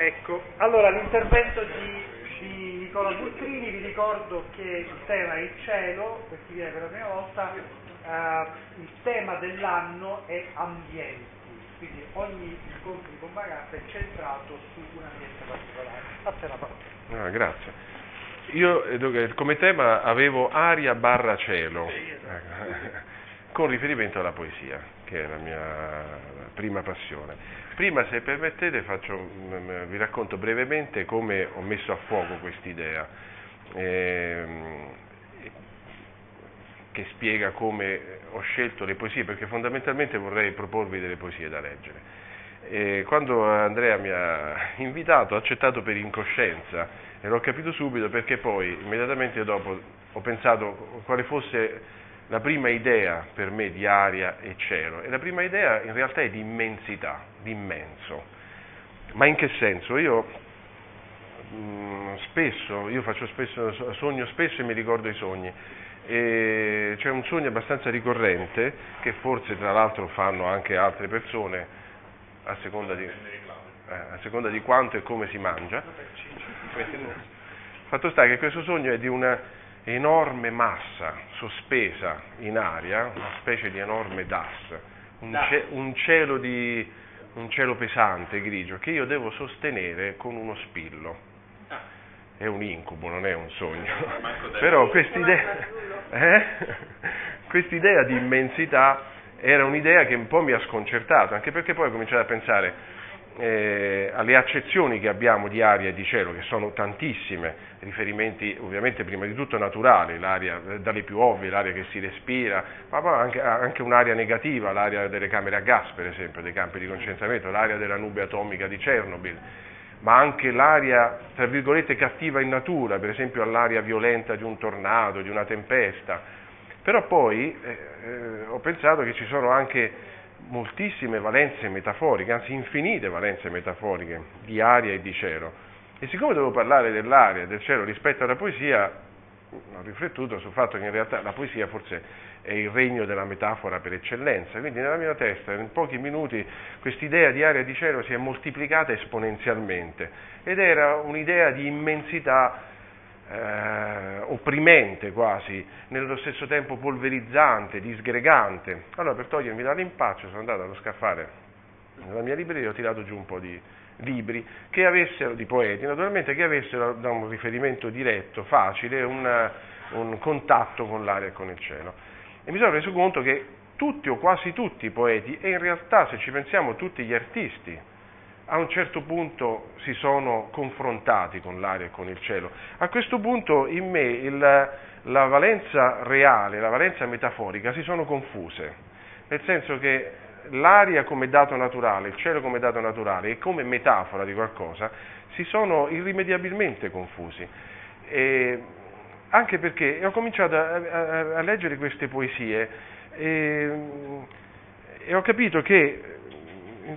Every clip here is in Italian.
Ecco, allora l'intervento di, di Nicola Guttrini, vi ricordo che il tema è il cielo, per chi viene per la prima volta, eh, il tema dell'anno è ambienti, quindi ogni incontro di Bombagasta è centrato su un ambiente particolare. A te la parola. Ah, grazie. Io eh, come tema avevo aria barra cielo, ecco, con riferimento alla poesia, che è la mia prima passione. Prima, se permettete, faccio, vi racconto brevemente come ho messo a fuoco quest'idea, ehm, che spiega come ho scelto le poesie, perché fondamentalmente vorrei proporvi delle poesie da leggere. E quando Andrea mi ha invitato ho accettato per incoscienza e l'ho capito subito perché poi immediatamente dopo ho pensato quale fosse la prima idea per me di aria e cielo e la prima idea in realtà è di immensità, di immenso. Ma in che senso? Io mh, mm, spesso, io faccio spesso, sogno spesso e mi ricordo i sogni. E c'è un sogno abbastanza ricorrente che forse tra l'altro fanno anche altre persone a seconda di, eh, a seconda di quanto e come si mangia. Fatto sta che questo sogno è di una enorme massa sospesa in aria, una specie di enorme DAS, un, ce- un, cielo, di, un cielo pesante, grigio, che io devo sostenere con uno spillo. È un incubo, non è un sogno. Però quest'idea, eh? quest'idea di immensità era un'idea che un po' mi ha sconcertato, anche perché poi ho cominciato a pensare eh, alle accezioni che abbiamo di aria e di cielo, che sono tantissime, riferimenti ovviamente prima di tutto naturali, l'aria dalle più ovvie, l'aria che si respira, ma anche, anche un'aria negativa, l'aria delle camere a gas per esempio, dei campi di concentramento, l'aria della nube atomica di Chernobyl, ma anche l'aria, tra virgolette, cattiva in natura, per esempio l'aria violenta di un tornado, di una tempesta. Però poi eh, eh, ho pensato che ci sono anche moltissime valenze metaforiche, anzi infinite valenze metaforiche di aria e di cielo. E siccome devo parlare dell'aria e del cielo rispetto alla poesia, ho riflettuto sul fatto che in realtà la poesia forse è il regno della metafora per eccellenza, quindi nella mia testa in pochi minuti quest'idea di aria e di cielo si è moltiplicata esponenzialmente ed era un'idea di immensità eh, opprimente quasi, nello stesso tempo polverizzante, disgregante. Allora per togliermi dall'impaccio sono andato allo scaffale nella mia libreria e ho tirato giù un po' di libri che avessero, di poeti naturalmente, che avessero da un riferimento diretto, facile, un, un contatto con l'aria e con il cielo. E mi sono reso conto che tutti o quasi tutti i poeti, e in realtà se ci pensiamo tutti gli artisti, a un certo punto si sono confrontati con l'aria e con il cielo. A questo punto in me il, la valenza reale, la valenza metaforica si sono confuse, nel senso che l'aria come dato naturale, il cielo come dato naturale e come metafora di qualcosa si sono irrimediabilmente confusi. E anche perché ho cominciato a, a, a leggere queste poesie e, e ho capito che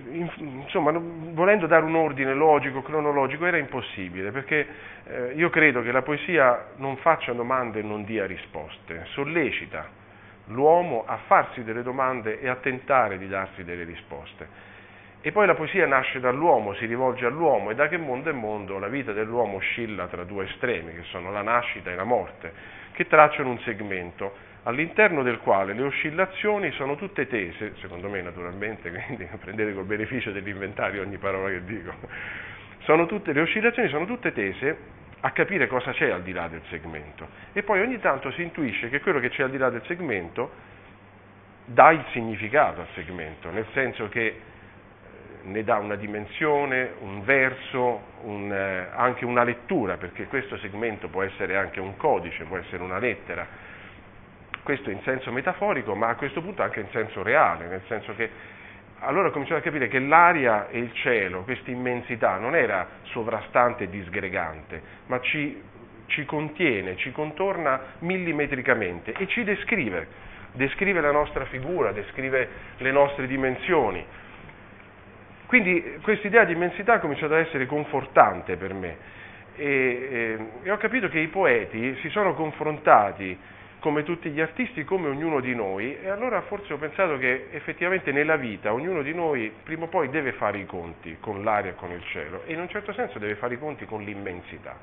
insomma, volendo dare un ordine logico, cronologico, era impossibile, perché eh, io credo che la poesia non faccia domande e non dia risposte, sollecita l'uomo a farsi delle domande e a tentare di darsi delle risposte. E poi la poesia nasce dall'uomo, si rivolge all'uomo e da che mondo è mondo la vita dell'uomo oscilla tra due estremi, che sono la nascita e la morte, che tracciano un segmento all'interno del quale le oscillazioni sono tutte tese, secondo me naturalmente, quindi prendete col beneficio dell'inventario ogni parola che dico, sono tutte, le oscillazioni sono tutte tese a capire cosa c'è al di là del segmento. E poi ogni tanto si intuisce che quello che c'è al di là del segmento dà il significato al segmento, nel senso che eh, ne dà una dimensione, un verso, un, eh, anche una lettura, perché questo segmento può essere anche un codice, può essere una lettera, questo in senso metaforico, ma a questo punto anche in senso reale, nel senso che allora ho cominciato a capire che l'aria e il cielo, questa immensità, non era sovrastante e disgregante, ma ci, ci contiene, ci contorna millimetricamente e ci descrive, descrive la nostra figura, descrive le nostre dimensioni. Quindi questa idea di immensità ha cominciato ad essere confortante per me e, e, e ho capito che i poeti si sono confrontati come tutti gli artisti, come ognuno di noi, e allora forse ho pensato che effettivamente nella vita ognuno di noi prima o poi deve fare i conti con l'aria e con il cielo e in un certo senso deve fare i conti con l'immensità,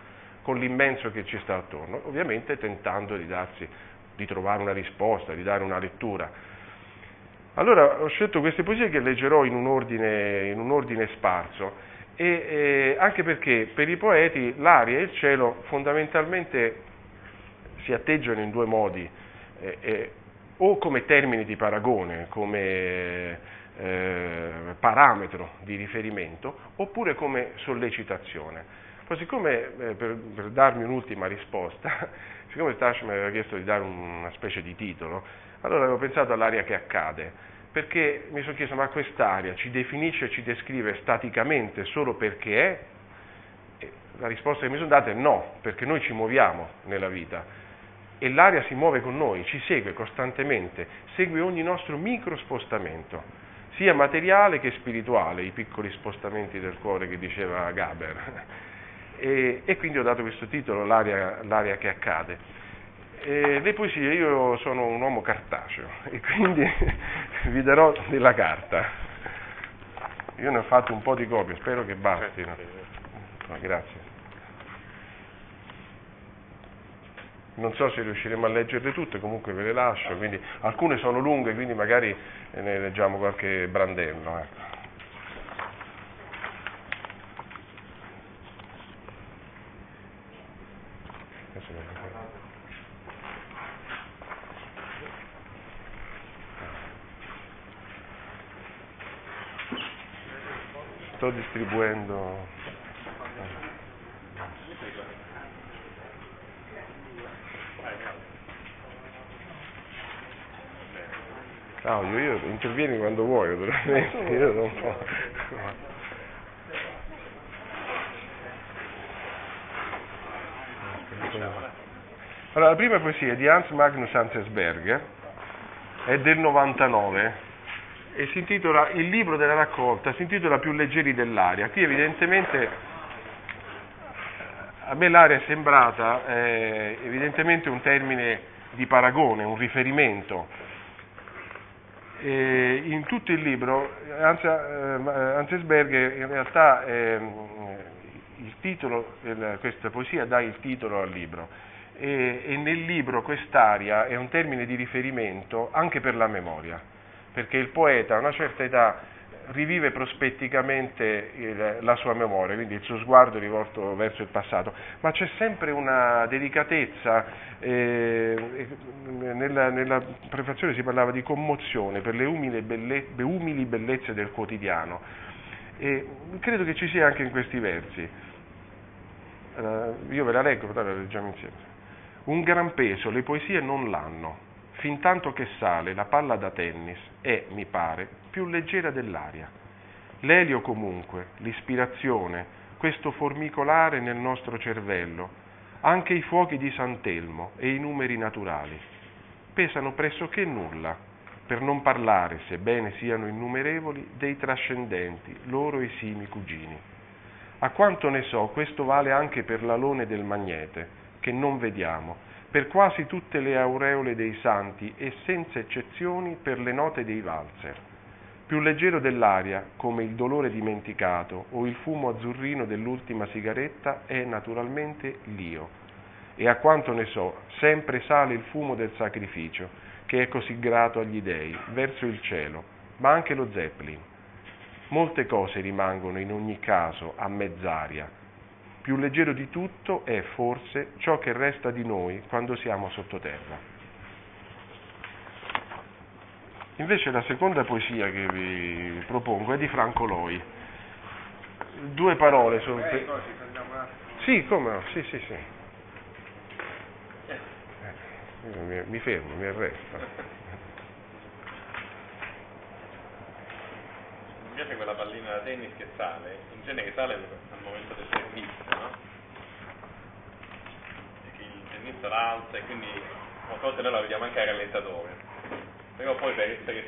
con l'immenso che ci sta attorno, ovviamente tentando di, darsi, di trovare una risposta, di dare una lettura. Allora ho scelto queste poesie che leggerò in un ordine, in un ordine sparso, e, eh, anche perché per i poeti l'aria e il cielo fondamentalmente si atteggiano in due modi, eh, eh, o come termini di paragone, come eh, parametro di riferimento, oppure come sollecitazione. Poi siccome, eh, per, per, darmi un'ultima risposta, siccome Tash mi aveva chiesto di dare una specie di titolo, allora avevo pensato all'aria che accade, perché mi sono chiesto ma quest'aria ci definisce e ci descrive staticamente solo perché è? La risposta che mi sono data è no, perché noi ci muoviamo nella vita e l'aria si muove con noi, ci segue costantemente, segue ogni nostro micro spostamento, sia materiale che spirituale, i piccoli spostamenti del cuore che diceva Gaber. E, e quindi ho dato questo titolo, l'aria, l'aria che accade. E le poesie, io sono un uomo cartaceo e quindi vi darò della carta. Io ne ho fatto un po' di copie, spero che bastino. Grazie. Non so se riusciremo a leggerle tutte, comunque ve le lascio, quindi, alcune sono lunghe, quindi magari ne leggiamo qualche brandello. Ecco. Sto distribuendo Claudio, io intervieni quando vuoi, naturalmente, io non posso. Allora, la prima poesia è di Hans Magnus Ansesberger, è del 99 e si intitola Il libro della raccolta, si intitola Più leggeri dell'aria. Qui evidentemente a me l'aria è sembrata eh, evidentemente un termine di paragone, un riferimento e in tutto il libro Ansesberger in realtà eh, il titolo, questa poesia dà il titolo al libro. E, e nel libro quest'aria è un termine di riferimento anche per la memoria, perché il poeta a una certa età rivive prospetticamente il, la sua memoria, quindi il suo sguardo è rivolto verso il passato, ma c'è sempre una delicatezza, eh, nella, nella, prefazione si parlava di commozione per le umili, belle, umili bellezze del quotidiano e credo che ci sia anche in questi versi. Uh, io ve la leggo, però la leggiamo insieme. Un gran peso le poesie non l'hanno fin tanto che sale la palla da tennis è, mi pare, più leggera dell'aria. L'elio comunque, l'ispirazione, questo formicolare nel nostro cervello, anche i fuochi di Sant'Elmo e i numeri naturali, pesano pressoché nulla, per non parlare, sebbene siano innumerevoli, dei trascendenti, loro esimi cugini. A quanto ne so, questo vale anche per l'alone del magnete, che non vediamo, per quasi tutte le aureole dei santi e senza eccezioni per le note dei valzer. Più leggero dell'aria, come il dolore dimenticato o il fumo azzurrino dell'ultima sigaretta, è naturalmente l'io. E a quanto ne so, sempre sale il fumo del sacrificio, che è così grato agli dei, verso il cielo, ma anche lo Zeppelin. Molte cose rimangono in ogni caso a mezz'aria, più leggero di tutto è forse ciò che resta di noi quando siamo sottoterra. Invece la seconda poesia che vi propongo è di Franco Loi. Due parole sono... Eh, sì, come no, sì, sì, sì. Eh, mi fermo, mi arresto. Mi piace quella pallina da tennis che sale, in genere sale al momento del tennista, no? Che il tennista la alza e quindi molte volte noi la vediamo anche a rallentatore, però poi per essere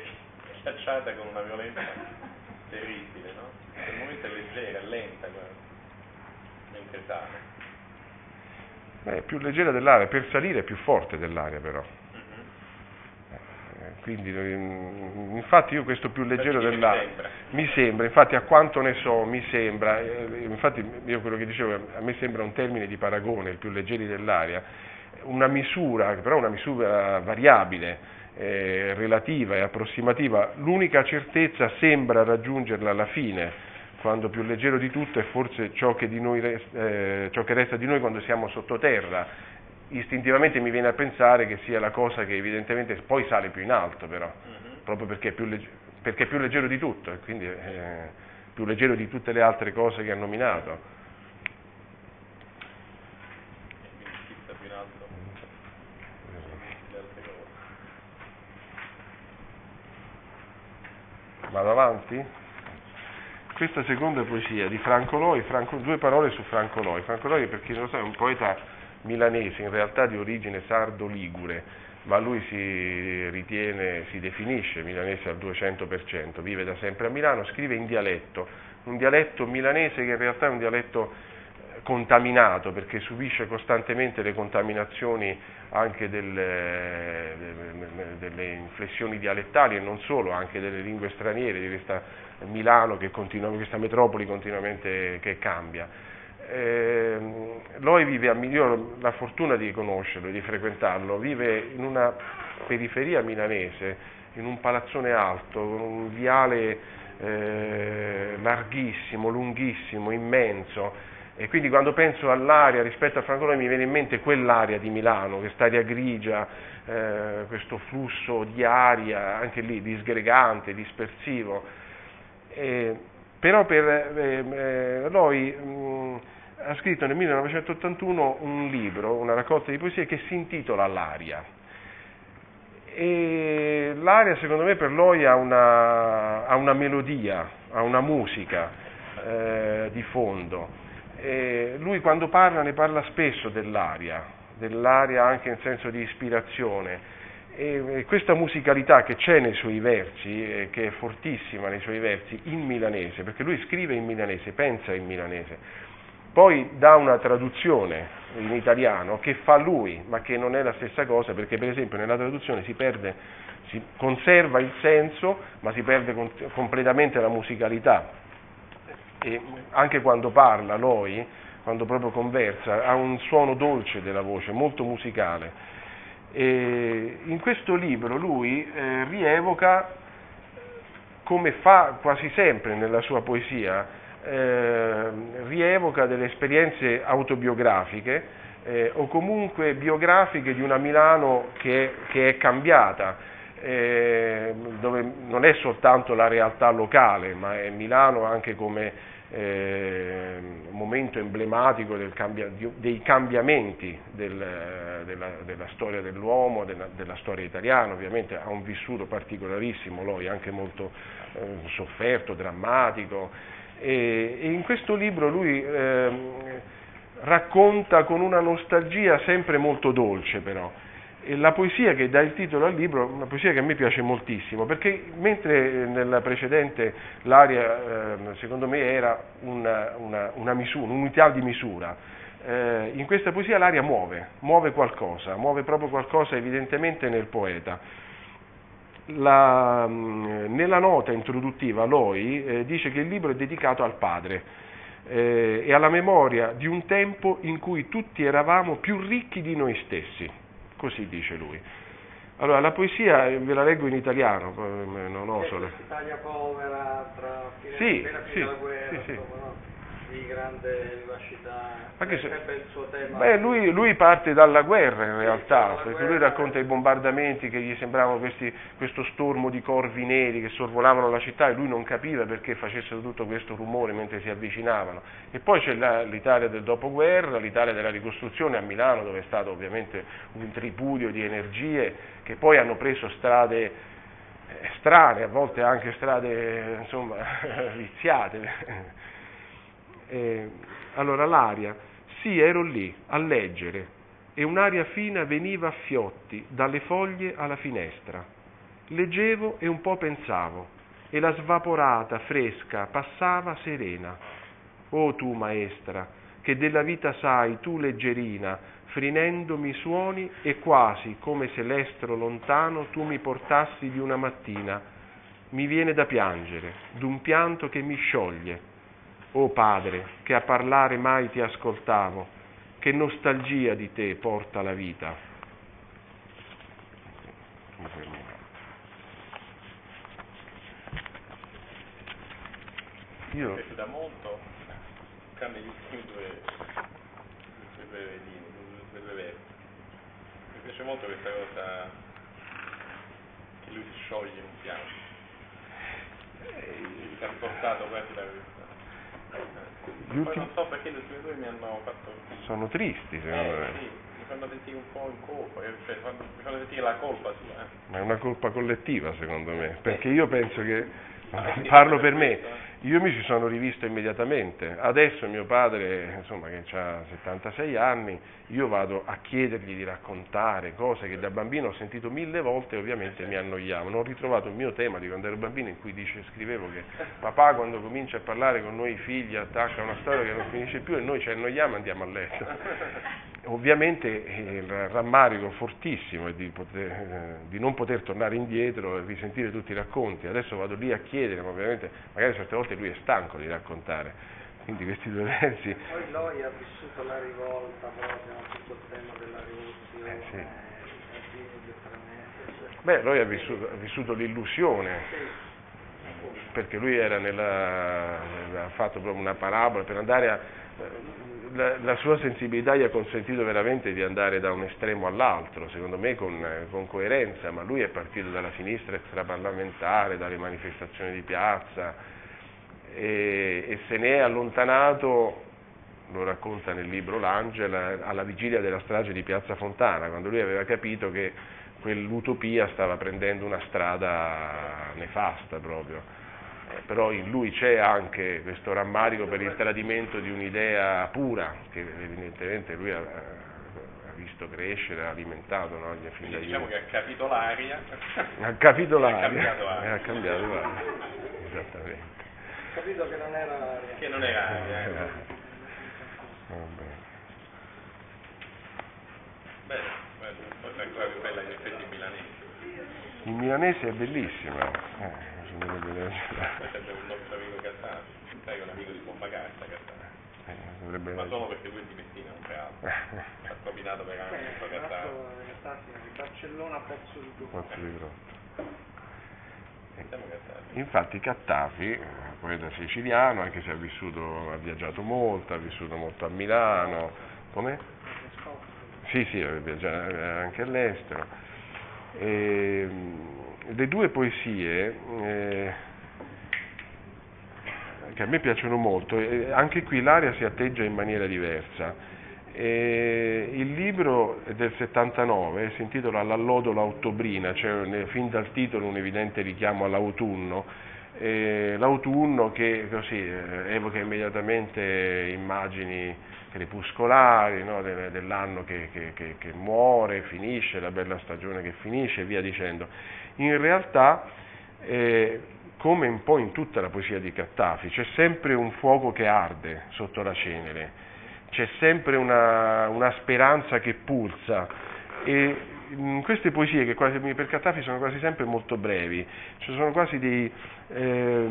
schiacciata con una violenza terribile, no? Quel momento è leggera, è lenta, mentre sale. Beh, più leggera dell'aria, per salire è più forte dell'aria però. quindi mm, infatti io questo più leggero Perché mi dell'aria sembra. mi sembra, infatti a quanto ne so, mi sembra, eh, infatti io quello che dicevo, a me sembra un termine di paragone, il più leggeri dell'aria, una misura, però una misura variabile, eh, relativa e approssimativa, l'unica certezza sembra raggiungerla alla fine, quando più leggero di tutto è forse ciò che, di noi resta, eh, ciò che resta di noi quando siamo sottoterra. Istintivamente mi viene a pensare che sia la cosa che evidentemente poi sale più in alto però, Mhm. proprio perché è più, legge- perché è più leggero di tutto e quindi è più leggero di tutte le altre cose che ha nominato. E quindi chi sta più in alto le altre cose. Vado avanti? Questa seconda poesia di Franco Loi, Franco- due parole su Franco Loi. Franco Loi, per chi non lo sa, è un poeta milanese, in realtà di origine sardo-ligure, ma lui si ritiene, si definisce milanese al 200%, vive da sempre a Milano, scrive in dialetto, un dialetto milanese che in realtà è un dialetto eh, contaminato perché subisce costantemente le contaminazioni anche delle, delle inflessioni dialettali e non solo, anche delle lingue straniere, di questa Milano che continua, questa metropoli continuamente che cambia. Eh, Loi vive a io ho la fortuna di conoscerlo, di frequentarlo, vive in una periferia milanese, in un palazzone alto, con un viale eh, larghissimo, lunghissimo, immenso, e quindi quando penso all'aria rispetto a Franco Loi mi viene in mente quell'aria di Milano, quest'aria grigia, eh, questo flusso di aria, anche lì disgregante, dispersivo. Eh, però per eh, eh, Loi mh, ha scritto nel 1981 un libro, una raccolta di poesie che si intitola L'aria. E l'aria secondo me per Loi ha una, ha una melodia, ha una musica eh, di fondo. E lui quando parla ne parla spesso dell'aria, dell'aria anche in senso di ispirazione. E questa musicalità che c'è nei suoi versi, eh, che è fortissima nei suoi versi, in milanese, perché lui scrive in milanese, pensa in milanese, poi dà una traduzione in italiano che fa lui, ma che non è la stessa cosa, perché per esempio nella traduzione si perde, si conserva il senso, ma si perde completamente la musicalità. E anche quando parla lui, quando proprio conversa, ha un suono dolce della voce, molto musicale. E in questo libro lui eh, rievoca, come fa quasi sempre nella sua poesia, eh, rievoca delle esperienze autobiografiche eh, o comunque biografiche di una Milano che, che è cambiata, eh, dove non è soltanto la realtà locale, ma è Milano anche come eh, momento emblematico cambia- dei cambiamenti del- della, della storia dell'uomo, della, della storia italiana, ovviamente ha un vissuto particolarissimo, Loi anche molto eh, sofferto, drammatico, e, e in questo libro lui ehm, racconta con una nostalgia sempre molto dolce però. La poesia che dà il titolo al libro una poesia che a me piace moltissimo, perché mentre nella precedente l'aria, ehm, secondo me, era una, una- una misura, un'unità di misura, eh, in questa poesia l'aria muove, muove qualcosa, muove proprio qualcosa evidentemente nel poeta. La, mh, nella nota introduttiva Loi eh, dice che il libro è dedicato al padre eh, e alla memoria di un tempo in cui tutti eravamo più ricchi di noi stessi, così dice lui. Allora, la poesia eh, ve la leggo in italiano, eh, non ho solo. Italia povera tra fine, Sì, appena sì, finita la guerra, sì, sì. insomma, no? Di grande vivacità, Anche se- il suo tema. Beh, lui, lui parte dalla guerra in Sì, realtà, dalla perché guerra. lui racconta i bombardamenti che gli sembravano questi- questo stormo di corvi neri che sorvolavano la città e lui non capiva perché facessero tutto questo rumore mentre si avvicinavano. E poi c'è la- l'Italia del dopoguerra, l'Italia della ricostruzione a Milano dove è stato ovviamente un tripudio di energie che poi hanno preso strade eh, strane, a volte anche strade insomma viziate. Eh, allora l'aria, sì, ero lì a leggere e un'aria fina veniva a fiotti dalle foglie alla finestra. Leggevo e un po' pensavo e la svaporata, fresca, passava serena. Oh tu maestra, che della vita sai tu leggerina, frinendomi suoni e quasi come se l'estro lontano tu mi portassi di una mattina. Mi viene da piangere, d'un pianto che mi scioglie. O Padre, che a parlare mai ti ascoltavo, che nostalgia di te porta la vita. Io... Mi piace da molto, tranne gli ultimi due, due, due due, versi. Mi piace molto questa cosa che lui si scioglie in un piano. Si è trasportato quasi da questa. Gli Poi non so perché gli ultimi due mi hanno fatto... Sono tristi, secondo eh, me. Sì, mi fanno sentire un po' in colpa, eh, cioè mi fanno sentire la colpa sua. Eh. Ma è una colpa collettiva, secondo me, perché io penso che, parlo per me, io mi ci sono rivisto immediatamente. Adesso mio padre, insomma, che ha 76 anni, io vado a chiedergli di raccontare cose che da bambino ho sentito mille volte e ovviamente mi annoiavano. Ho ritrovato il mio tema di quando ero bambino in cui dice, scrivevo che papà quando comincia a parlare con noi figli attacca una storia che non finisce più e noi ci annoiamo e andiamo a letto. Ovviamente il rammarico fortissimo è di, poter, eh, di, non poter tornare indietro e risentire tutti i racconti. Adesso vado lì a chiedere, ma ovviamente magari certe volte lui è stanco di raccontare. Quindi questi due versi. Poi lui ha vissuto la rivolta proprio, tutto il tema della rivoluzione. Eh, sì. eh, Beh, lui ha vissuto, ha vissuto l'illusione, perché lui era nella, ha fatto proprio una parabola per andare a la, la, sua sensibilità gli ha consentito veramente di andare da un estremo all'altro, secondo me con, con, coerenza, ma lui è partito dalla sinistra extraparlamentare, dalle manifestazioni di piazza e, e se ne è allontanato, lo racconta nel libro L'Angela, alla vigilia della strage di Piazza Fontana, quando lui aveva capito che quell'utopia stava prendendo una strada nefasta proprio però in lui c'è anche questo rammarico per il tradimento di un'idea pura che evidentemente lui ha, ha visto crescere, ha alimentato no? fin da Diciamo che ha capito l'aria. Ha capito l'aria. Ha cambiato l'aria. Ha cambiato l'aria. Esattamente. Capito che non era aria. Che non era aria. Eh. Vabbè. Beh, poi è ancora più bella in effetti milanese. Il milanese è bellissima. Eh dovrebbe Sarebbe un nostro amico sai è un amico di Pompagasta Cattani. Eh. Ma solo perché lui è di Messina, non per altro. ha combinato per anni con Cattani. Barcellona, Pozzo di Grotto. Pozzo di Grotto. Infatti Cattafi, poeta siciliano, anche se ha vissuto, ha viaggiato molto, ha vissuto molto a Milano, come? Sì, sì, ha viaggiato anche all'estero. E, le due poesie eh, che a me piacciono molto, anche qui l'aria si atteggia in maniera diversa. Eh, il libro del 79, si intitola L'allodola ottobrina, cioè fin dal titolo un evidente richiamo all'autunno, eh, l'autunno che così, eh, evoca immediatamente immagini crepuscolari no, dell'anno che, che, che, che muore, finisce, la bella stagione che finisce e via dicendo. In realtà, eh, come un po' in tutta la poesia di Cattafi, c'è sempre un fuoco che arde sotto la cenere, c'è sempre una, una speranza che pulsa e in queste poesie che quasi, per Cattafi sono quasi sempre molto brevi, ci sono quasi dei, eh,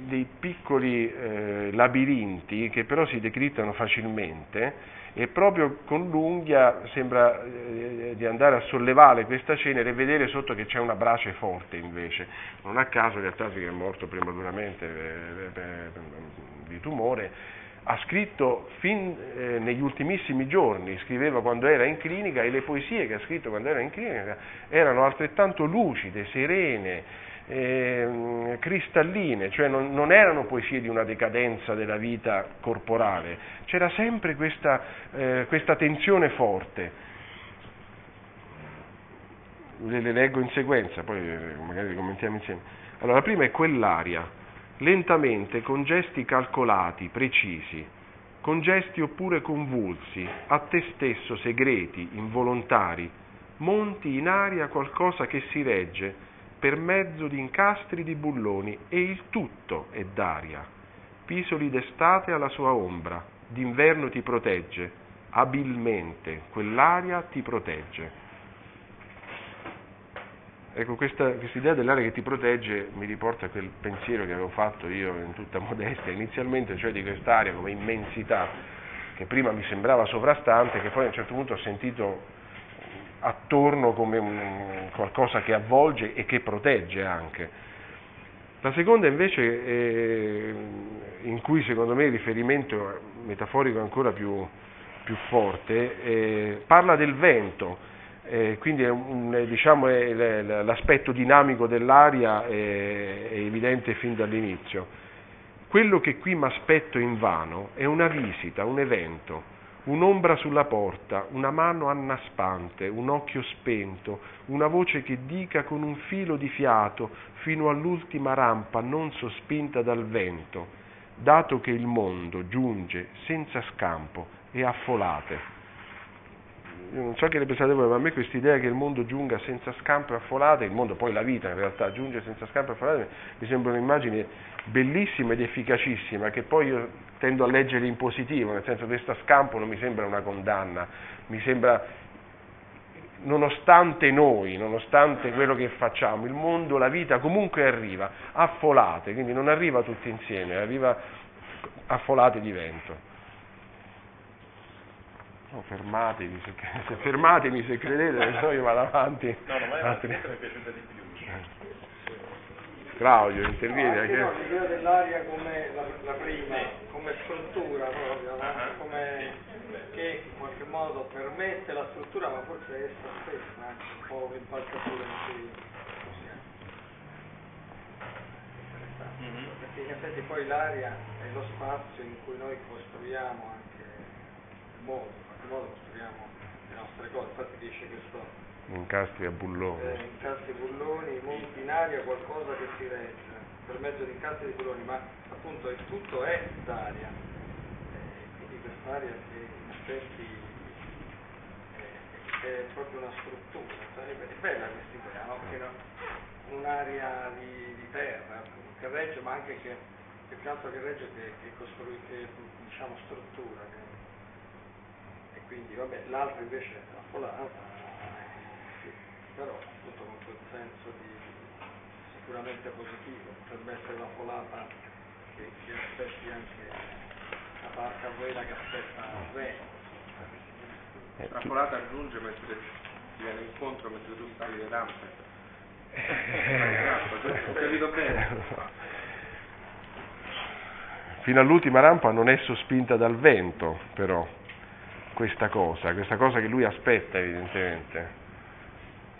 dei piccoli eh, labirinti che però si decrittano facilmente e proprio con l'unghia sembra eh, di andare a sollevare questa cenere e vedere sotto che c'è una brace forte invece. Non a caso Gattasi che è morto prematuramente eh, di tumore, ha scritto fin eh, negli ultimissimi giorni, scriveva quando era in clinica e le poesie che ha scritto quando era in clinica erano altrettanto lucide, serene, eh, cristalline, cioè non, non, erano poesie di una decadenza della vita corporale, c'era sempre questa, eh, questa tensione forte. Le, le, leggo in sequenza, poi eh, magari le commentiamo insieme. Allora, la prima è quell'aria, lentamente, con gesti calcolati, precisi, con gesti oppure convulsi, a te stesso segreti, involontari, monti in aria qualcosa che si regge, per mezzo di incastri di bulloni e il tutto è d'aria. Pisoli d'estate alla sua ombra, d'inverno ti protegge, abilmente, quell'aria ti protegge. Ecco, questa idea dell'aria che ti protegge mi riporta a quel pensiero che avevo fatto io in tutta modestia inizialmente, cioè di quest'aria come immensità che prima mi sembrava sovrastante, che poi a un certo punto ho sentito attorno come un, qualcosa che avvolge e che protegge anche. La seconda invece, eh, in cui secondo me il riferimento metaforico è ancora più, più forte, eh, parla del vento eh, quindi un, diciamo, l'aspetto dinamico dell'aria è, è evidente fin dall'inizio. Quello che qui mi aspetto in vano è una visita, un evento, un'ombra sulla porta, una mano annaspante, un occhio spento, una voce che dica con un filo di fiato fino all'ultima rampa non sospinta dal vento, dato che il mondo giunge senza scampo e a folate non so che ne pensate voi, ma a me questa idea che il mondo giunga senza scampo e affolate, il mondo poi la vita in realtà giunge senza scampo e affolate, mi sembra un'immagine bellissima ed efficacissima, che poi io tendo a leggere in positivo, nel senso che questo scampo non mi sembra una condanna, mi sembra, nonostante noi, nonostante quello che facciamo, il mondo, la vita comunque arriva, affolate, quindi non arriva tutti insieme, arriva affolate di vento. No, fermatevi, se, se, fermatemi se credete, se no io vado avanti. No, no, ma altri... mi è piaciuta di più. Claudio, intervieni. No, no, l'idea dell'aria come la, la prima, come struttura proprio, no? Ah, come che in qualche modo permette la struttura, ma forse è essa stessa, anche un po' l'impalcatura in cui siamo. Mm-hmm. Perché in effetti poi l'aria è lo spazio in cui noi costruiamo anche il mondo modo costruiamo le nostre cose, infatti dice questo incastri a bulloni. Eh, incastri bulloni, monti in aria qualcosa che si regge per mezzo di incastri di bulloni, ma appunto il tutto è d'aria. Eh, quindi quest'aria che in effetti è, è proprio una struttura, sarebbe, è bella questa idea, no? Che no? un'aria di, di, terra che regge, ma anche che, che più altro che regge che, che costruisce, che diciamo struttura. Che, quindi vabbè, l'altro invece è sì, però appunto con quel senso di sicuramente positivo, potrebbe essere la folata che, che aspetti anche la barca a vela che aspetta il vento. Eh, la folata aggiunge mentre ti viene incontro mentre tu stavi le rampe. Ho capito bene. Fino all'ultima rampa non è sospinta dal vento, però questa cosa, questa cosa che lui aspetta evidentemente.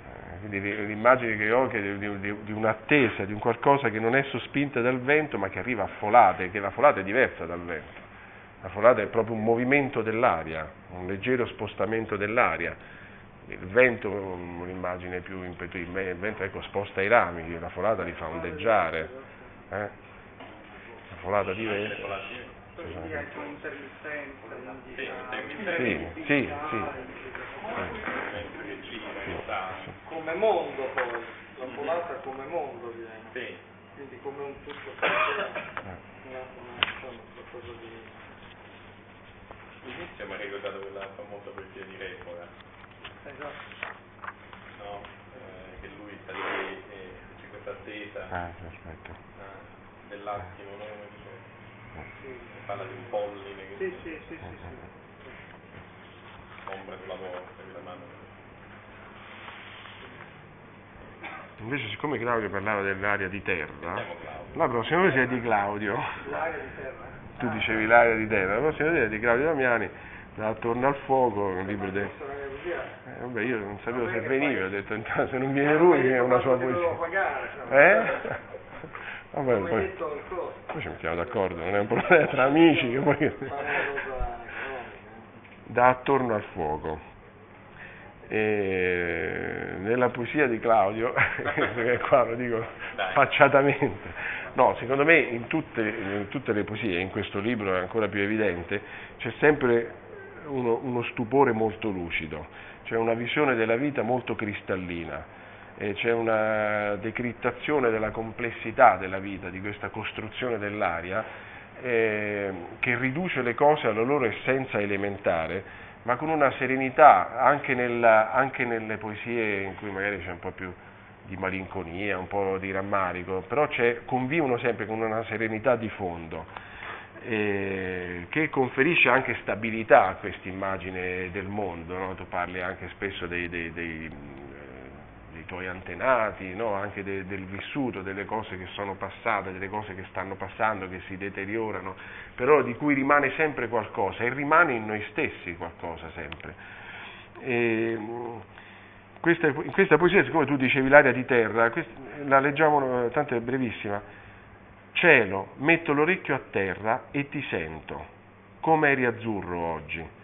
Eh, quindi l'immagine che ho è di, di, di, un'attesa, di un qualcosa che non è sospinta dal vento ma che arriva a folate, che la folata è diversa dal vento. La folata è proprio un movimento dell'aria, un leggero spostamento dell'aria. Il vento un'immagine più impetuosa, il vento ecco, sposta i rami, la folata li fa ondeggiare. Eh? La folata di vento quindi anche un'intermittenza, sì, sì, sì, come mondo poi, la volata come mondo viene, sì. quindi come un tutto qualcosa di... All'inizio mi ha ricordato quella famosa poesia di Repola. Esatto. No, eh, che lui sta lì e c'è questa attesa ah, aspetta. Ah, dell'attimo, no? Parla di un polline che sì, sì, sì, sì, sì. ombra sulla porta che la mano Invece siccome Claudio parlava dell'area di terra, la prossima volta è di Claudio. L'aria di terra? Tu dicevi l'aria di terra, la prossima volta è di Claudio Damiani, da Attorno al fuoco, un libro di... Eh, vabbè, io non sapevo se veniva, ho detto se non viene lui è una sua poesia. Eh? Vabbè, poi, poi ci mettiamo d'accordo, non è un problema tra amici che poi... da attorno al fuoco. E nella poesia di Claudio, che qua lo dico facciatamente, no, secondo me in tutte, in tutte, le poesie, in questo libro è ancora più evidente, c'è sempre uno, uno stupore molto lucido, c'è una visione della vita molto cristallina eh, c'è una decrittazione della complessità della vita, di questa costruzione dell'aria, eh, che riduce le cose alla loro essenza elementare, ma con una serenità anche, nella, anche nelle poesie in cui magari c'è un po' più di malinconia, un po' di rammarico, però convivono sempre con una serenità di fondo eh, che conferisce anche stabilità a questa immagine del mondo, no? tu parli anche spesso dei, dei, dei, dei tuoi antenati, no? anche de, del vissuto, delle cose che sono passate, delle cose che stanno passando, che si deteriorano, però di cui rimane sempre qualcosa e rimane in noi stessi qualcosa sempre. E, questa, questa poesia, siccome tu dicevi l'aria di terra, questa, la leggiamo, tanto è brevissima, cielo, metto l'orecchio a terra e ti sento, come eri azzurro oggi.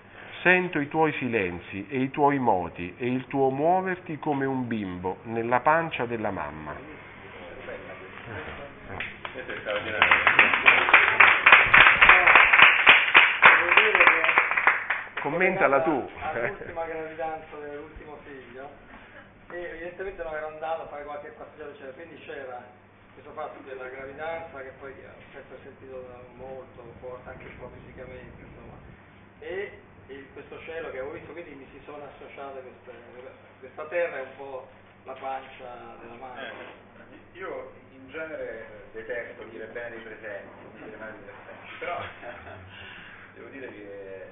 Sento i tuoi silenzi e i tuoi moti e il tuo muoverti come un bimbo nella pancia della mamma. Commentala tu. All'ultima gravidanza dell'ultimo figlio e evidentemente non ero andato a fare qualche passeggiata, eccetera, quindi c'era questo fatto della gravidanza che poi ho sempre sentito molto forte anche un po' fisicamente, insomma, e il, questo cielo che avevo visto, quindi mi si sono associate queste, questa terra è un po' la pancia della mano. Eh, io in genere detesto dire bene dei presenti, dire male dei presenti, però devo dire che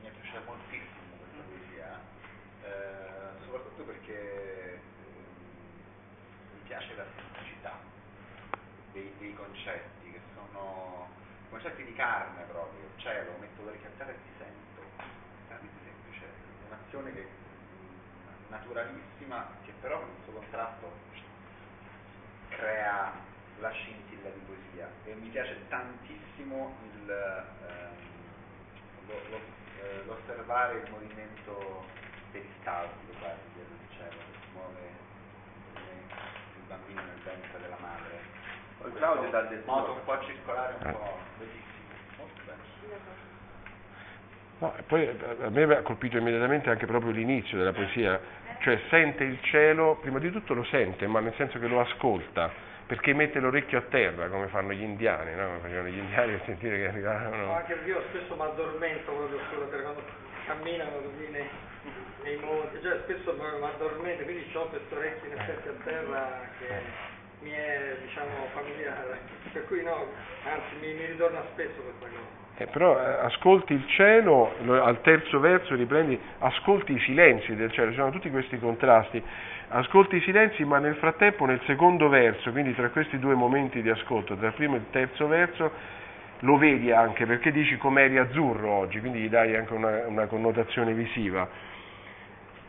mi è piaciuta moltissimo questa poesia. Eh, soprattutto perché eh, mi piace la semplicità dei, dei, concetti, che sono concetti di carne proprio, cielo, metto l'orecchio a terra e ti sento, un'azione che naturalissima, che però con il suo contrasto crea la scintilla di poesia e mi piace tantissimo il, ehm, lo, lo, eh, l'osservare il movimento peristaltico quasi del cielo che si muove il bambino nel ventre della madre. Poi Claudio dà del modo un po' circolare, un po' bellissimo, molto bello. No, poi a me ha colpito immediatamente anche proprio l'inizio della poesia, cioè sente il cielo, prima di tutto lo sente, ma nel senso che lo ascolta, perché mette l'orecchio a terra, come fanno gli indiani, no? come facevano gli indiani per sentire che arrivavano. No, anche io spesso mi addormento proprio sulla terra, quando camminano così nei, nei monti, cioè spesso mi addormento, quindi ho questo orecchio in effetti a terra che mi è diciamo familiare, per cui no, anzi mi, mi ritorna spesso questa cosa. Eh, però eh, ascolti il cielo, lo, al terzo verso riprendi, ascolti i silenzi del cielo, ci sono tutti questi contrasti, ascolti i silenzi ma nel frattempo nel secondo verso, quindi tra questi due momenti di ascolto, tra il primo e il terzo verso, lo vedi anche perché dici com'eri azzurro oggi, quindi gli dai anche una, una connotazione visiva.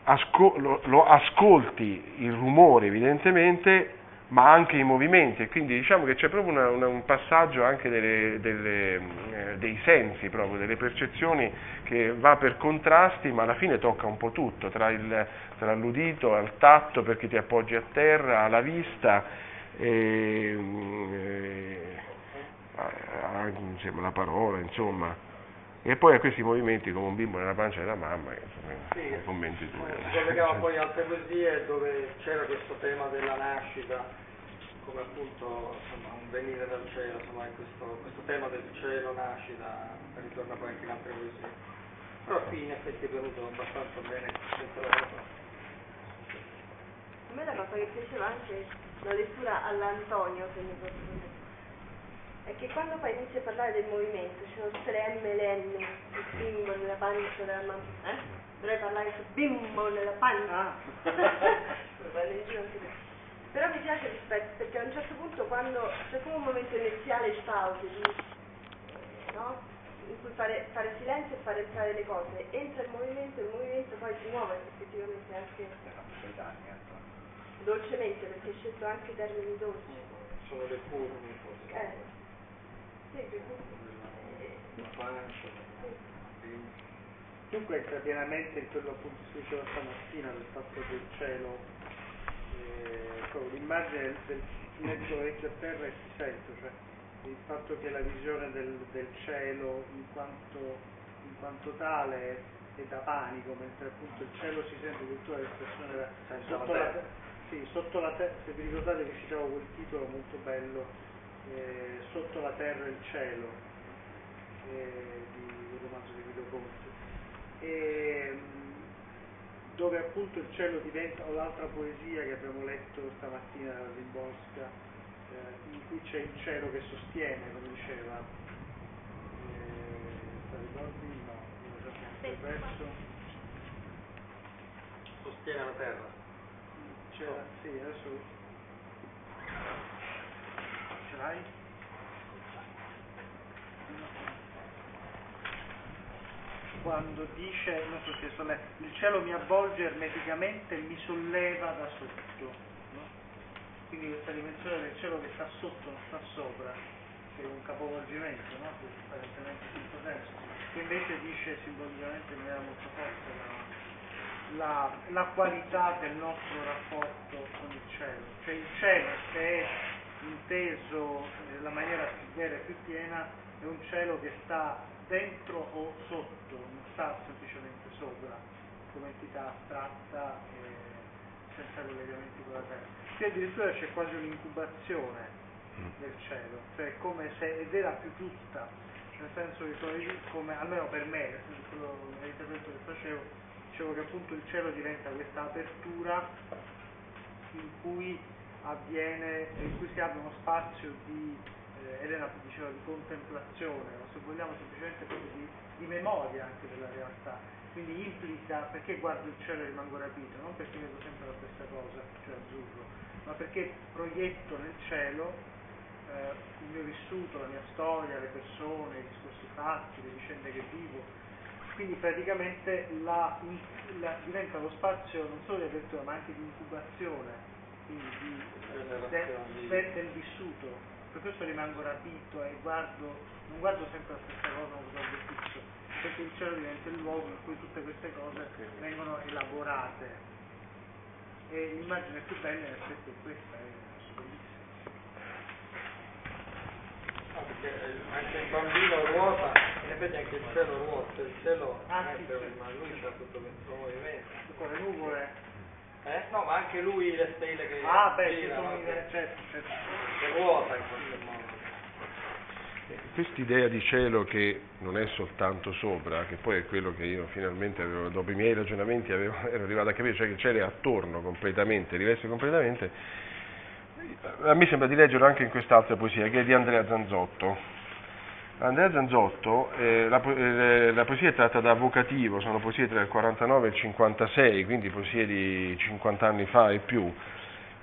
Asco- lo, lo ascolti il rumore evidentemente, ma anche i movimenti e quindi diciamo che c'è proprio una, una, un passaggio anche delle, delle, eh, dei sensi, proprio, delle percezioni che va per contrasti ma alla fine tocca un po' tutto, tra, il, tra l'udito, al tatto perché ti appoggi a terra, alla vista, e, e, a, a, la parola, insomma. E poi a questi movimenti come un bimbo nella pancia della mamma, che insomma, sì, commenti tu. Si collegava poi altre poesie dove c'era questo tema della nascita, come appunto insomma, un venire dal cielo, insomma, questo, questo, tema del cielo, nascita, ritorna poi anche in altre poesie. Però qui in effetti è venuto abbastanza bene senza la cosa. A me la cosa che piaceva anche la lettura all'Antonio, se mi posso dire è che quando poi inizi a parlare del movimento, ci sono tutte le M e le N, il bimbo nella pancia della mamma, eh? Dovrei parlare su bimbo nella pancia. Ah. Però mi piace rispetto, perché a un certo punto quando c'è come un momento iniziale di pausa, di, no? in cui fare, fare, silenzio e fare entrare le cose, entra il movimento e il movimento poi si muove effettivamente anche dolcemente, perché hai scelto anche termini dolci. Sono le forme forse. Eh. Dunque entra pienamente in quello appunto che si diceva stamattina del fatto del cielo, eh, l'immagine del metto vecchio a terra e si sente, cioè il fatto che la visione del, del cielo in quanto, in quanto tale è da panico, mentre appunto il cielo si sente tutta l'espressione sotto la, sì, sotto la terra, se vi ricordate vi citavo quel titolo molto bello eh, sotto la terra e il cielo, eh, di un romanzo di Guido Conte, e, mh, dove appunto il cielo diventa, o l'altra poesia che abbiamo letto stamattina da Rimborska, eh, in cui c'è il cielo che sostiene, come diceva, eh, ricordi? No, il verso. Sostiene la terra. C'era, sì, adesso ce? Quando dice, non so se sono, il cielo mi avvolge ermeticamente e mi solleva da sotto. no? Quindi questa dimensione del cielo che sta sotto, non sta sopra, che è un capovolgimento, no? che apparentemente questo senso, che invece dice simbolicamente in maniera molto forte la, la, la qualità del nostro rapporto con il cielo. Cioè il cielo che è inteso nella maniera più vera e più piena è un cielo che sta dentro o sotto, non sta semplicemente sopra, come entità astratta e senza collegamenti con la terra. Qui addirittura c'è quasi un'incubazione del cielo, cioè come se, ed era più giusta, nel senso che come, come almeno per me, nel senso quello l'intervento che facevo, dicevo che appunto il cielo diventa questa apertura in cui avviene, in cui si apre uno spazio di, eh, Elena diceva di contemplazione, o se vogliamo semplicemente di, di memoria anche della realtà. Quindi implica perché guardo il cielo e rimango rapito, non perché vedo sempre la stessa cosa, cioè azzurro, ma perché proietto nel cielo eh, il mio vissuto, la mia storia, le persone, i discorsi fatti, le vicende che vivo. Quindi praticamente la, la, diventa lo spazio non solo di apertura ma anche di incubazione quindi di, de, de, del vissuto. Per questo rimango rapito e guardo, non guardo sempre la stessa cosa, non guardo fisso, perché il cielo diventa il luogo in cui tutte queste cose vengono elaborate. E l'immagine più bella in effetti è questa, è bellissima. No, perché anche il bambino ruota, in effetti anche il cielo ruota, il cielo Ah, sì, sì. ma lui fa tutto questo movimento. Con le nuvole. Eh? No, ma anche lui le stelle che Ah, beh, ci girano, sono certo, certo. che ruota in qualche modo. Quest'idea di cielo che non è soltanto sopra, che poi è quello che io finalmente avevo, dopo i miei ragionamenti avevo, ero arrivato a capire, cioè che il cielo è attorno completamente, riveste completamente, a me sembra di leggerlo anche in quest'altra poesia, che è di Andrea Zanzotto. Andrea Zanzotto, eh, la, eh, la poesia è tratta da Vocativo, sono poesie tra il 49 e il 56, quindi poesie di 50 anni fa e più.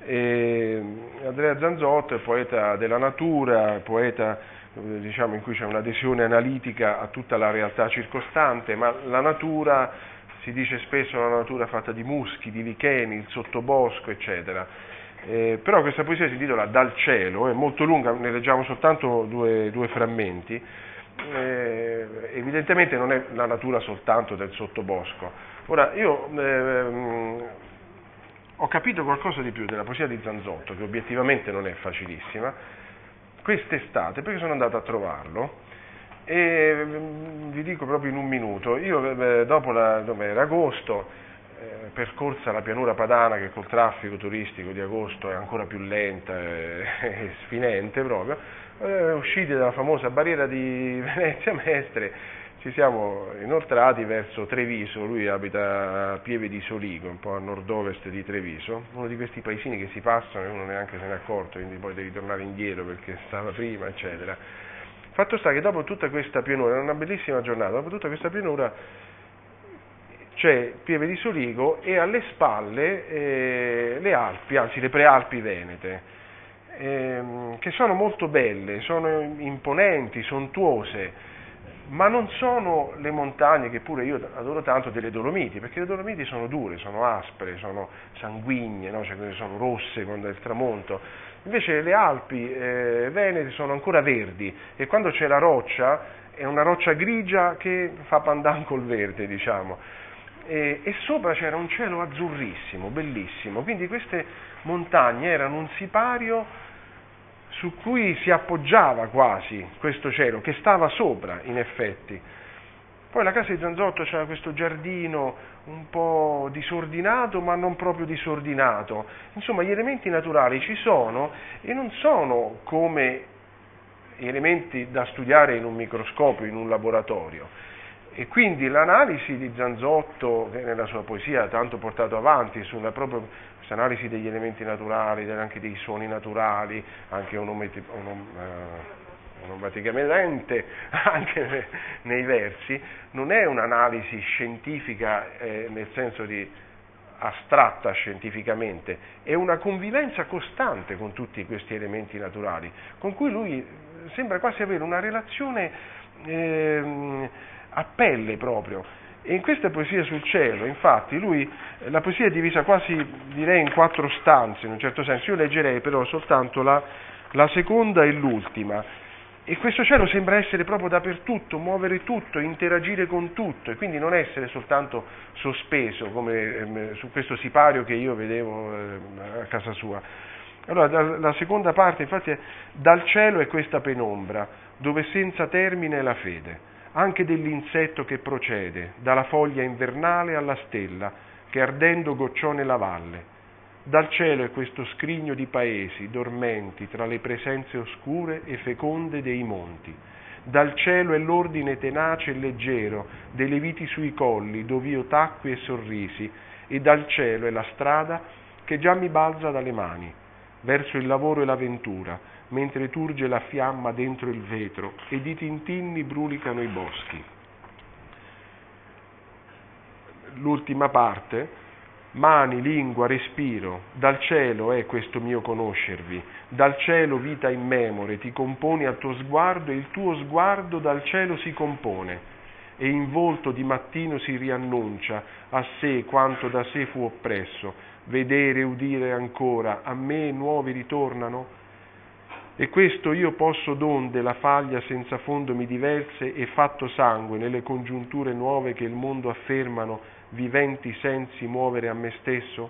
E Andrea Zanzotto è poeta della natura, poeta eh, diciamo, in cui c'è un'adesione analitica a tutta la realtà circostante, ma la natura, si dice spesso la natura fatta di muschi, di licheni, il sottobosco, eccetera. Eh, però questa poesia si intitola Dal cielo, è molto lunga, ne leggiamo soltanto due, due frammenti. Eh, evidentemente non è la natura soltanto del sottobosco. Ora, io ehm, ho capito qualcosa di più della poesia di Zanzotto, che obiettivamente non è facilissima, quest'estate, perché sono andato a trovarlo e mm, vi dico proprio in un minuto, io eh, dopo la, era agosto, percorsa la pianura padana che col traffico turistico di agosto è ancora più lenta e, e sfinente proprio, eh, usciti dalla famosa barriera di Venezia Mestre, ci siamo inoltrati verso Treviso, lui abita a Pieve di Soligo, un po' a nord-ovest di Treviso, uno di questi paesini che si passano e uno neanche se ne è accorto, quindi poi devi tornare indietro perché stava prima, eccetera. Fatto sta che dopo tutta questa pianura, era una bellissima giornata, dopo tutta questa pianura c'è Pieve di Soligo e alle spalle eh, le Alpi, anzi le prealpi venete, ehm, che sono molto belle, sono imponenti, sontuose, ma non sono le montagne che pure io adoro tanto delle Dolomiti, perché le Dolomiti sono dure, sono aspre, sono sanguigne, no? cioè, sono rosse quando è il tramonto. Invece le Alpi eh, venete sono ancora verdi e quando c'è la roccia è una roccia grigia che fa pandan col verde, diciamo. E, e sopra c'era un cielo azzurrissimo, bellissimo, quindi queste montagne erano un sipario su cui si appoggiava quasi questo cielo, che stava sopra in effetti. Poi la casa di Zanzotto c'era questo giardino un po' disordinato, ma non proprio disordinato. Insomma, gli elementi naturali ci sono e non sono come elementi da studiare in un microscopio, in un laboratorio. E quindi l'analisi di Zanzotto, che nella sua poesia ha tanto portato avanti sulla propria analisi degli elementi naturali, anche dei suoni naturali, anche eh, onomaticamente, anche nei versi, non è un'analisi scientifica eh, nel senso di astratta scientificamente, è una convivenza costante con tutti questi elementi naturali, con cui lui sembra quasi avere una relazione eh, a pelle proprio. E in questa poesia sul cielo, infatti, lui, la poesia è divisa quasi, direi, in quattro stanze, in un certo senso. Io leggerei però soltanto la, la seconda e l'ultima. E questo cielo sembra essere proprio dappertutto, muovere tutto, interagire con tutto e quindi non essere soltanto sospeso come eh, su questo sipario che io vedevo eh, a casa sua. Allora, la seconda parte infatti è dal cielo è questa penombra, dove senza termine è la fede, anche dell'insetto che procede, dalla foglia invernale alla stella, che ardendo gocciò nella valle dal cielo è questo scrigno di paesi dormenti tra le presenze oscure e feconde dei monti. Dal cielo è l'ordine tenace e leggero delle viti sui colli, dov'io tacqui e sorrisi, e dal cielo è la strada che già mi balza dalle mani, verso il lavoro e l'avventura, mentre turge la fiamma dentro il vetro ed i tintinni brulicano i boschi. L'ultima parte Mani, lingua, respiro, dal cielo è questo mio conoscervi, dal cielo vita immemore ti componi al tuo sguardo e il tuo sguardo dal cielo si compone e in volto di mattino si riannuncia a sé quanto da sé fu oppresso, vedere e udire ancora, a me nuovi ritornano? E questo io posso donde la faglia senza fondo mi diverse e fatto sangue nelle congiunture nuove che il mondo affermano viventi sensi muovere a me stesso,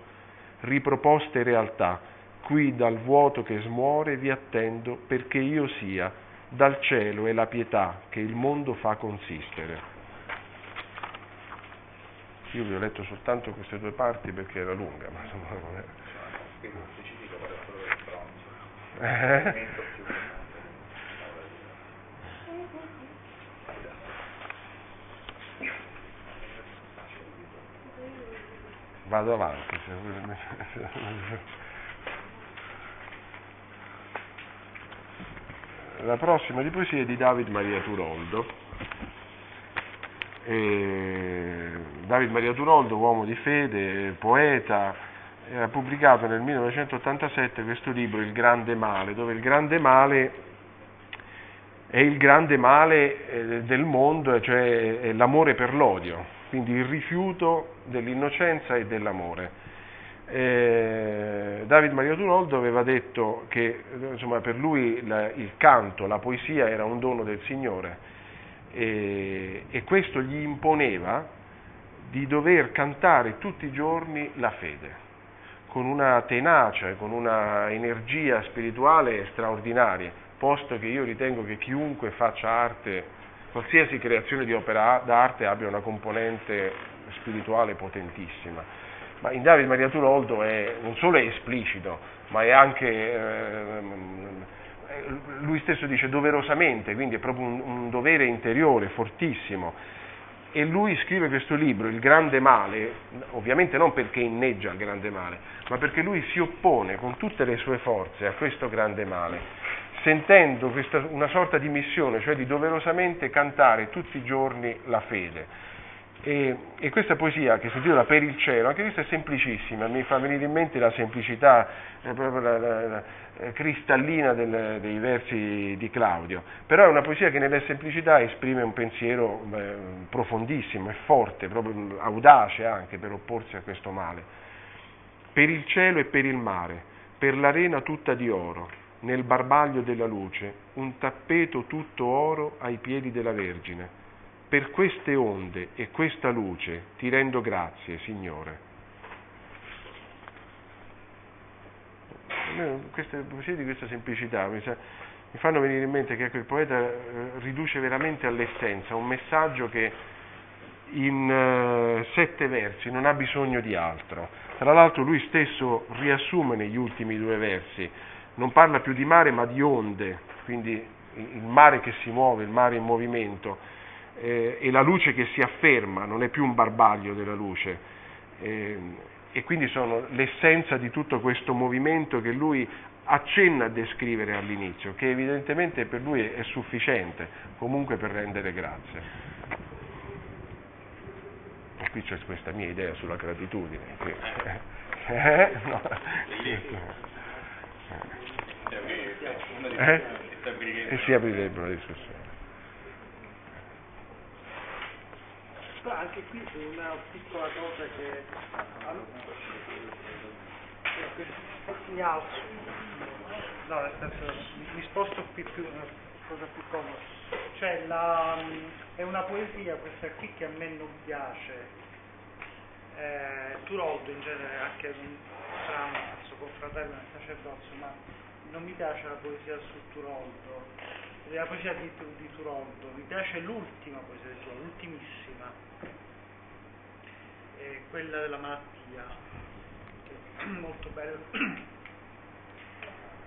riproposte realtà, qui dal vuoto che smuore vi attendo perché io sia dal cielo e la pietà che il mondo fa consistere. Io vi ho letto soltanto queste due parti perché era lunga, ma insomma non è... Eh? vado avanti. La prossima di poesia è di David Maria Turoldo. E David Maria Turoldo, uomo di fede, poeta, ha pubblicato nel 1987 questo libro Il grande male, dove il grande male è il grande male eh, del mondo, cioè l'amore per l'odio quindi il rifiuto dell'innocenza e dell'amore. Eh, David Maria Turoldo aveva detto che insomma, per lui la, il canto, la poesia era un dono del Signore e, e questo gli imponeva di dover cantare tutti i giorni la fede, con una tenacia e con una energia spirituale straordinaria, posto che io ritengo che chiunque faccia arte qualsiasi creazione di opera d'arte abbia una componente spirituale potentissima. Ma in David Maria Turoldo è, non solo è esplicito, ma è anche, eh, lui stesso dice doverosamente, quindi è proprio un, un dovere interiore fortissimo. E lui scrive questo libro, Il grande male, ovviamente non perché inneggia il grande male, ma perché lui si oppone con tutte le sue forze a questo grande male sentendo questa, una sorta di missione, cioè di doverosamente cantare tutti i giorni la fede. E, e, questa poesia che si intitola Per il cielo, anche questa è semplicissima, mi fa venire in mente la semplicità eh, la, la, la, cristallina del, dei versi di Claudio, però è una poesia che nella semplicità esprime un pensiero eh, profondissimo e forte, proprio audace anche per opporsi a questo male. Per il cielo e per il mare, per l'arena tutta di oro, nel barbaglio della luce, un tappeto tutto oro ai piedi della Vergine. Per queste onde e questa luce ti rendo grazie, Signore. Queste poesie di questa semplicità mi, sa, mi fanno venire in mente che ecco, il poeta eh, riduce veramente all'essenza un messaggio che in uh, sette versi non ha bisogno di altro. Tra l'altro lui stesso riassume negli ultimi due versi non parla più di mare ma di onde, quindi il mare che si muove, il mare in movimento eh, e la luce che si afferma, non è più un barbaglio della luce. Eh, e quindi sono l'essenza di tutto questo movimento che lui accenna a descrivere all'inizio, che evidentemente per lui è sufficiente comunque per rendere grazie. E qui c'è questa mia idea sulla gratitudine. Che, eh, no. Eh? E si aprirebbe una discussione. Però anche qui una piccola cosa che mi alzo. No, nel senso, mi sposto qui più, una cosa più comoda. Cioè, la, è una poesia questa qui che a me non piace. Eh, Turoldo in genere anche un suo confratello nel sacerdozio, ma non mi piace la poesia su Turoldo, la poesia di, di Turoldo, mi piace l'ultima poesia Turoldo, l'ultimissima, eh, quella della malattia, che è molto bella.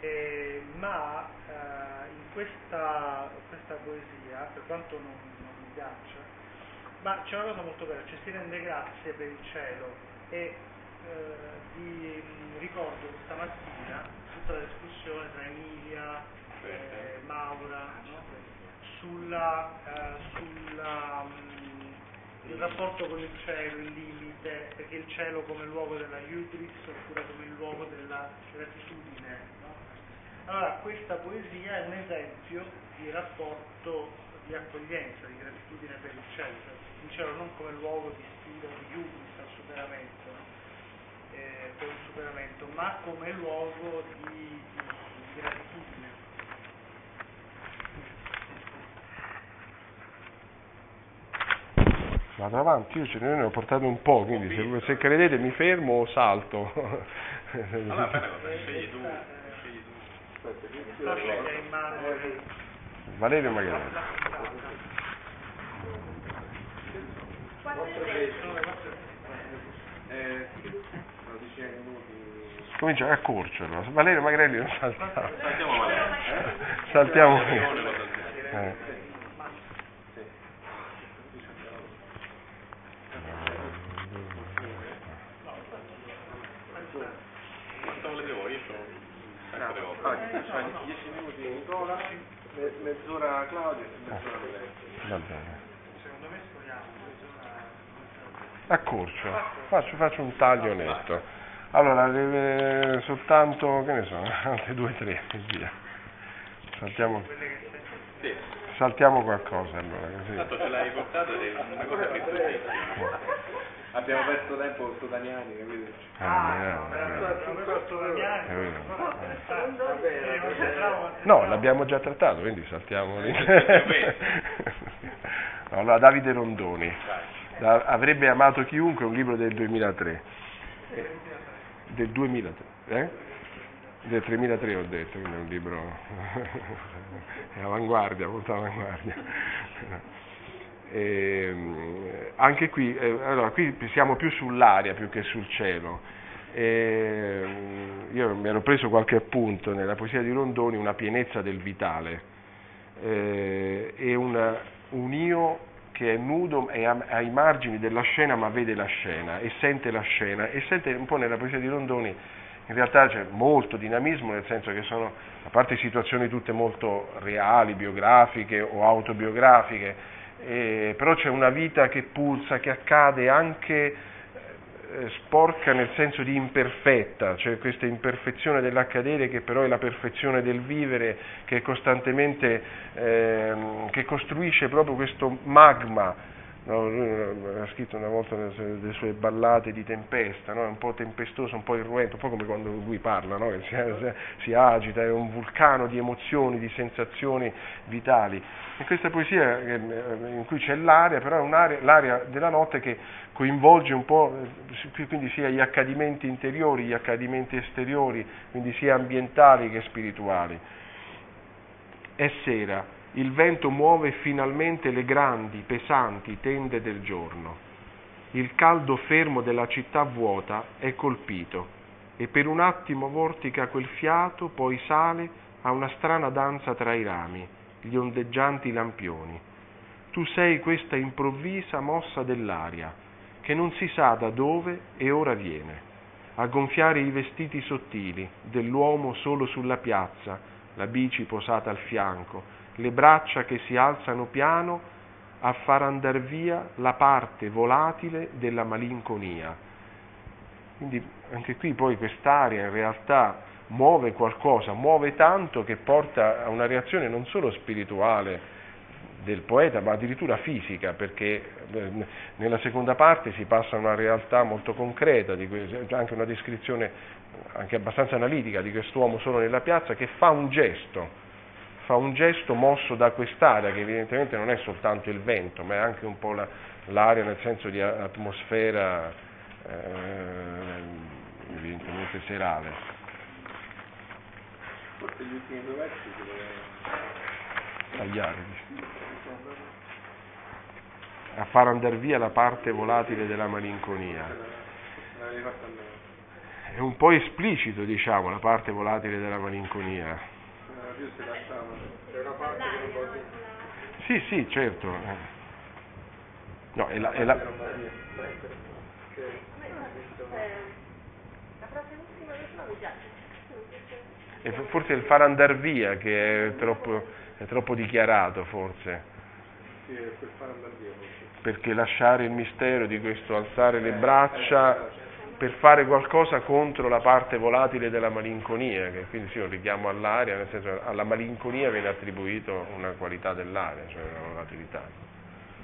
Eh, ma eh, in questa, questa, poesia, per quanto non, non mi piaccia, ma c'è una cosa molto bella, cioè si rende grazie per il cielo e eh, vi ricordo questa mattina tutta la discussione tra Emilia Maura no? sulla, eh, sulla um, il rapporto con il cielo, il limite, perché il cielo come luogo della hubris oppure come luogo della gratitudine. No? Allora, questa poesia è un esempio di rapporto di accoglienza, di gratitudine per il cielo, il cielo non come luogo di sfida, di hubris al superamento, eh, per un superamento, ma come luogo di, di gratitudine. Vado avanti, io ce ne ho portato un po', quindi se, se credete mi fermo o salto. Allora, scegli tu, scegli tu. La sceglie in mano Valerio magari. Comincia a corcerlo. Valerio Magrelli non saltava. Saltiamo Valerio. Saltiamo. Saltiamo. Eh. Quanto volete voi? Io sono sempre le Ah, cioè 10 minuti Nicola, me- mezz'ora Claudio e mezz'ora Valerio. Va bene. secondo me speriamo, Accorcio, faccio, faccio un taglio netto. Allora, deve soltanto, che ne so, altre due, tre e via. Saltiamo, saltiamo qualcosa allora, così. tanto ce l'hai portato è una cosa che. Abbiamo perso tempo su Daniani, capito? Ah, No, l'abbiamo già trattato, quindi saltiamo lì. allora, Davide Rondoni. Da- avrebbe amato chiunque, un libro del 2003. Eh, del 2003, eh? Del 3003 ho detto, quindi è un libro è avanguardia, molto avanguardia. Ehm, anche qui, eh, allora, qui siamo più sull'aria più che sul cielo. Ehm, io mi ero preso qualche appunto nella poesia di Rondoni, una pienezza del vitale eh, e una- un io che è nudo a- ai margini della scena ma vede la scena e sente la scena e sente un po' nella poesia di Rondoni in realtà c'è molto dinamismo nel senso che sono a parte situazioni tutte molto reali, biografiche o autobiografiche, eh, però c'è una vita che pulsa, che accade anche eh, sporca nel senso di imperfetta, c'è questa imperfezione dell'accadere che però è la perfezione del vivere, che costantemente, ehm, che costruisce proprio questo magma. No? Lui ha scritto una volta delle sue, ballate di tempesta, no? è un po' tempestoso, un po' irruento, un po' come quando lui parla, no? si, si agita, è un vulcano di emozioni, di sensazioni vitali. E questa poesia eh, in cui c'è l'aria, però è un'aria, l'aria della notte che coinvolge un po', eh, quindi sia gli accadimenti interiori, gli accadimenti esteriori, quindi sia ambientali che spirituali. È sera, il vento muove finalmente le grandi, pesanti tende del giorno. Il caldo fermo della città vuota è colpito e per un attimo vortica quel fiato, poi sale a una strana danza tra i rami gli ondeggianti lampioni. Tu sei questa improvvisa mossa dell'aria, che non si sa da dove e ora viene, a gonfiare i vestiti sottili dell'uomo solo sulla piazza, la bici posata al fianco, le braccia che si alzano piano a far andar via la parte volatile della malinconia. Quindi anche qui poi quest'aria in realtà muove qualcosa, muove tanto che porta a una reazione non solo spirituale del poeta, ma addirittura fisica, perché eh, nella seconda parte si passa a una realtà molto concreta, anche una descrizione anche abbastanza analitica di quest'uomo solo nella piazza che fa un gesto, fa un gesto mosso da quest'aria, che evidentemente non è soltanto il vento, ma è anche un po' la, l'aria nel senso di atmosfera eh, evidentemente serale. Forse gli ultimi due versi Tagliare. A far andare via la parte volatile della malinconia. È un po' esplicito, diciamo, la parte volatile della malinconia. C'è una parte che non può dire. Sì, sì, certo. eh. No, è la, è la- è forse il far andar via che è troppo, è troppo dichiarato, forse. Sì, è quel fare andare via. forse. perché lasciare il mistero di questo alzare le braccia per fare qualcosa contro la parte volatile della malinconia, che quindi sì, un richiamo all'aria, nel senso alla malinconia viene attribuito una qualità dell'aria, cioè una volatilità.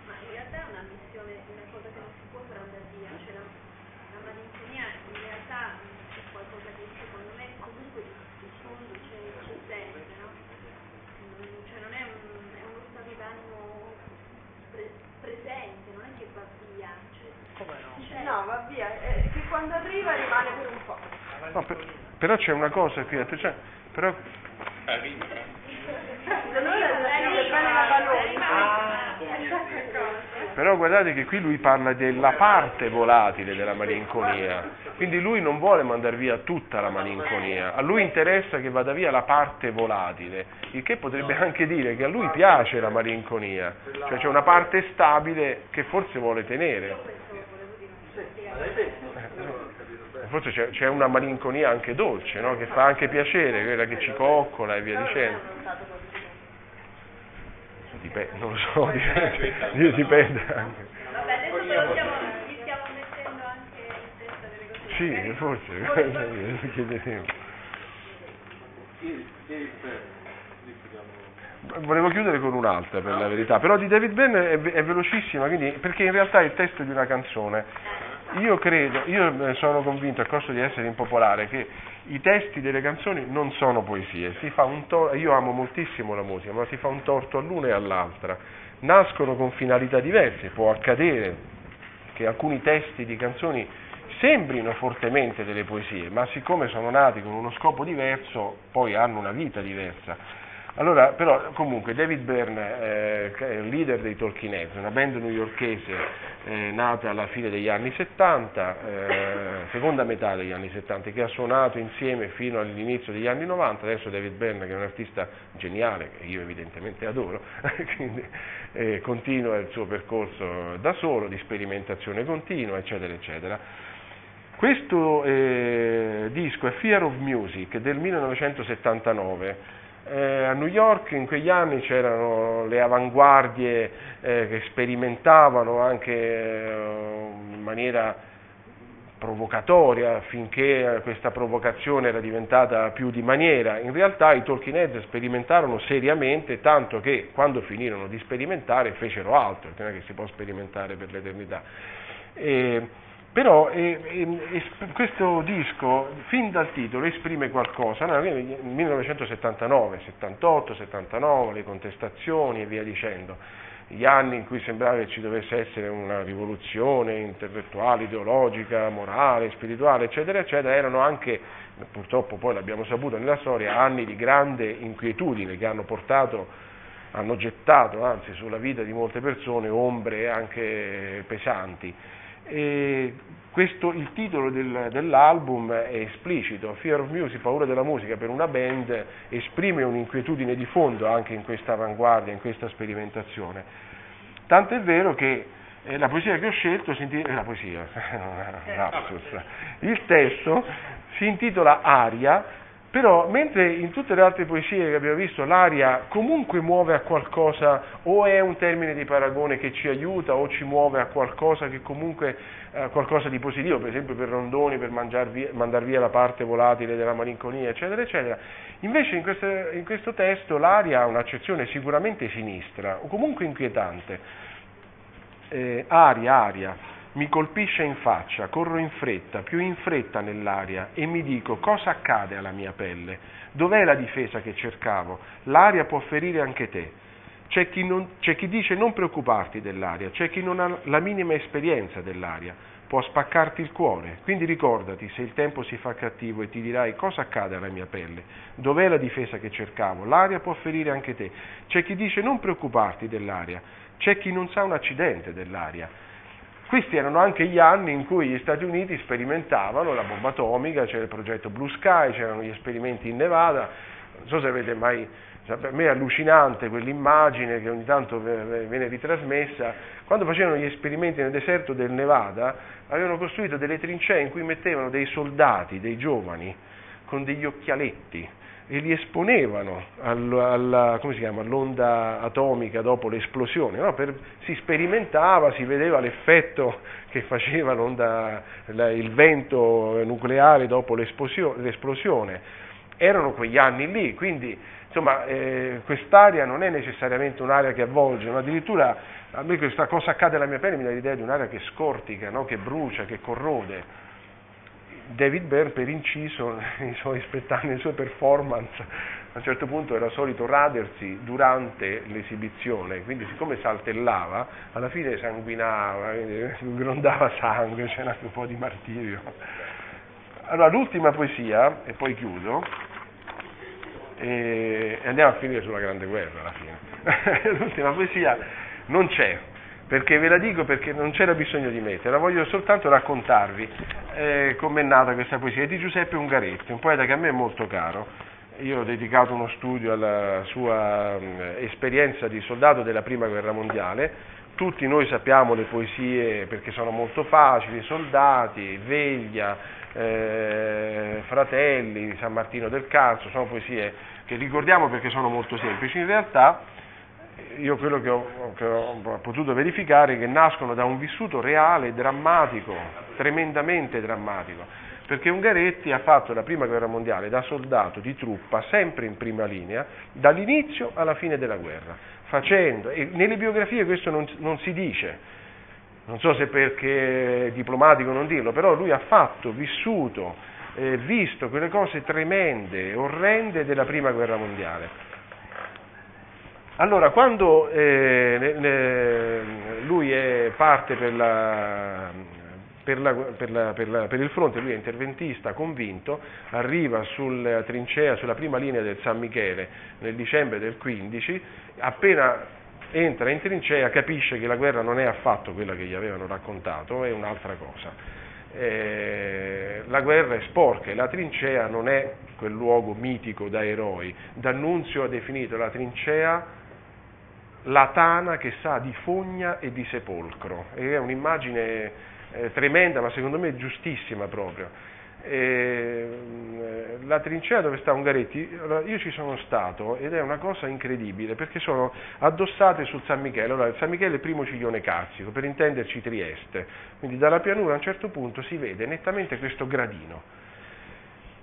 Ma in realtà è una missione, una cosa che non si può far andare via, cioè la, la malinconia in realtà mh, è qualcosa che secondo me comunque di fondo c'è, c'è sempre, no? Mm, Cioè non è, un, è uno stato d'animo pre- presente, non è che va via, cioè, Come no? c'è. No, va via, eh, che quando arriva rimane per un po'. No, per- però c'è una cosa qui, attenzione, però. Però guardate che qui lui parla della parte volatile della malinconia, quindi lui non vuole mandare via tutta la malinconia, a lui interessa che vada via la parte volatile, il che potrebbe anche dire che a lui piace la malinconia, cioè c'è una parte stabile che forse vuole tenere. Forse c'è, c'è una malinconia anche dolce, no? che fa anche piacere, quella che ci coccola e via dicendo. Dipende, non lo so, dipende, dipende anche. Vabbè, adesso però stiamo, gli stiamo mettendo anche in testa delle cose. Sì, forse, chiederemo. Volevo chiudere con un'altra per la verità, però di David Byrne è, ve- è velocissima, quindi, perché in realtà è il testo di una canzone. Io credo, io eh, sono convinto a costo di essere impopolare che i testi delle canzoni non sono poesie, tor- io amo moltissimo la musica, ma si fa un torto all'una e all'altra. Nascono con finalità diverse, può accadere che alcuni testi di canzoni sembrino fortemente delle poesie, ma siccome sono nati con uno scopo diverso, poi hanno una vita diversa. Allora, però, comunque, David Byrne, eh, leader dei Talking Heads, una band newyorkese eh, nata alla fine degli anni 70, eh, seconda metà degli anni 70, che ha suonato insieme fino all'inizio degli anni 90, adesso David Byrne, che è un artista geniale, che io evidentemente adoro, quindi eh, continua il suo percorso da solo, di sperimentazione continua, eccetera, eccetera. Questo eh, disco è Fear of Music del 1979. Eh, a New York in quegli anni c'erano le avanguardie eh, che sperimentavano anche eh, in maniera provocatoria finché questa provocazione era diventata più di maniera. In realtà i Talking Heads sperimentarono seriamente, tanto che quando finirono di sperimentare fecero altro, non è che si può sperimentare per l'eternità. E, però eh, eh, es- questo disco, fin dal titolo, esprime qualcosa. No, nel 1979, 78, 79, le contestazioni e via dicendo, gli anni in cui sembrava che ci dovesse essere una rivoluzione intellettuale, ideologica, morale, spirituale, eccetera, eccetera, erano anche, purtroppo poi l'abbiamo saputo nella storia, anni di grande inquietudine che hanno portato, hanno gettato anzi sulla vita di molte persone ombre anche pesanti. E questo, il titolo del, dell'album è esplicito, Fear of Music, paura della musica per una band, esprime un'inquietudine di fondo anche in questa avanguardia, in questa sperimentazione. Tanto è vero che eh, la poesia che ho scelto si intitola, eh, la poesia, lapsus, il testo si intitola Aria però, mentre in tutte le altre poesie che abbiamo visto l'aria comunque muove a qualcosa, o è un termine di paragone che ci aiuta, o ci muove a qualcosa che comunque eh, qualcosa di positivo, per esempio per Rondoni, per via, mandar via la parte volatile della malinconia, eccetera, eccetera. Invece in questo, in questo testo l'aria ha un'accezione sicuramente sinistra, o comunque inquietante. Eh, aria, aria mi colpisce in faccia, corro in fretta, più in fretta nell'aria e mi dico cosa accade alla mia pelle? Dov'è la difesa che cercavo? L'aria può ferire anche te. C'è chi, non, c'è chi dice non preoccuparti dell'aria, c'è chi non ha la minima esperienza dell'aria, può spaccarti il cuore. Quindi ricordati, se il tempo si fa cattivo e ti dirai cosa accade alla mia pelle, dov'è la difesa che cercavo? L'aria può ferire anche te. C'è chi dice non preoccuparti dell'aria, c'è chi non sa un accidente dell'aria. Questi erano anche gli anni in cui gli Stati Uniti sperimentavano la bomba atomica, c'era il progetto Blue Sky, c'erano gli esperimenti in Nevada, non so se avete mai, per me è allucinante quell'immagine che ogni tanto viene ritrasmessa, quando facevano gli esperimenti nel deserto del Nevada avevano costruito delle trincee in cui mettevano dei soldati, dei giovani, con degli occhialetti e li esponevano alla, alla, chiama, all'onda atomica dopo l'esplosione. No? Per, si sperimentava, si vedeva l'effetto che faceva la, il vento nucleare dopo l'esplosione. Erano quegli anni lì, quindi insomma, eh, quest'area non è necessariamente un'area che avvolge, ma addirittura a me questa cosa accade alla mia pelle mi dà l'idea di un'area che scortica, no? che brucia, che corrode. David Byrne per inciso nei suoi spettacoli, nelle sue performance a un certo punto era solito radersi durante l'esibizione, quindi siccome saltellava, alla fine sanguinava, grondava sangue, c'era anche un po' di martirio. Allora, l'ultima poesia, e poi chiudo, e andiamo a finire sulla Grande Guerra alla fine. l'ultima poesia non c'è, perché ve la dico perché non c'era bisogno di metterla, voglio soltanto raccontarvi eh, com'è nata questa poesia, è di Giuseppe Ungaretti, un poeta che a me è molto caro, io ho dedicato uno studio alla sua mh, esperienza di soldato della Prima Guerra Mondiale, tutti noi sappiamo le poesie perché sono molto facili, Soldati, Veglia, eh, Fratelli, San Martino del Carso, sono poesie che ricordiamo perché sono molto semplici, in realtà io quello che ho, che ho, potuto verificare è che nascono da un vissuto reale, drammatico, tremendamente drammatico, perché Ungaretti ha fatto la prima guerra mondiale da soldato di truppa, sempre in prima linea, dall'inizio alla fine della guerra, facendo, e nelle biografie questo non, non si dice, non so se perché è diplomatico non dirlo, però lui ha fatto, vissuto, eh, visto quelle cose tremende, orrende della prima guerra mondiale allora, quando eh, lui parte per, la, per, la, per, la, per, il fronte, lui è interventista convinto, arriva sulla trincea, sulla prima linea del San Michele nel dicembre del 15, appena entra in trincea capisce che la guerra non è affatto quella che gli avevano raccontato, è un'altra cosa. Eh, la guerra è sporca e la trincea non è quel luogo mitico da eroi. D'Annunzio ha definito la trincea la tana che sa di fogna e di sepolcro. È un'immagine eh, tremenda, ma secondo me giustissima proprio. E, mm, la trincea dove sta Ungaretti, io ci sono stato ed è una cosa incredibile perché sono addossate sul San Michele. Allora, il San Michele è il primo ciglione carsico, per intenderci Trieste, quindi dalla pianura a un certo punto si vede nettamente questo gradino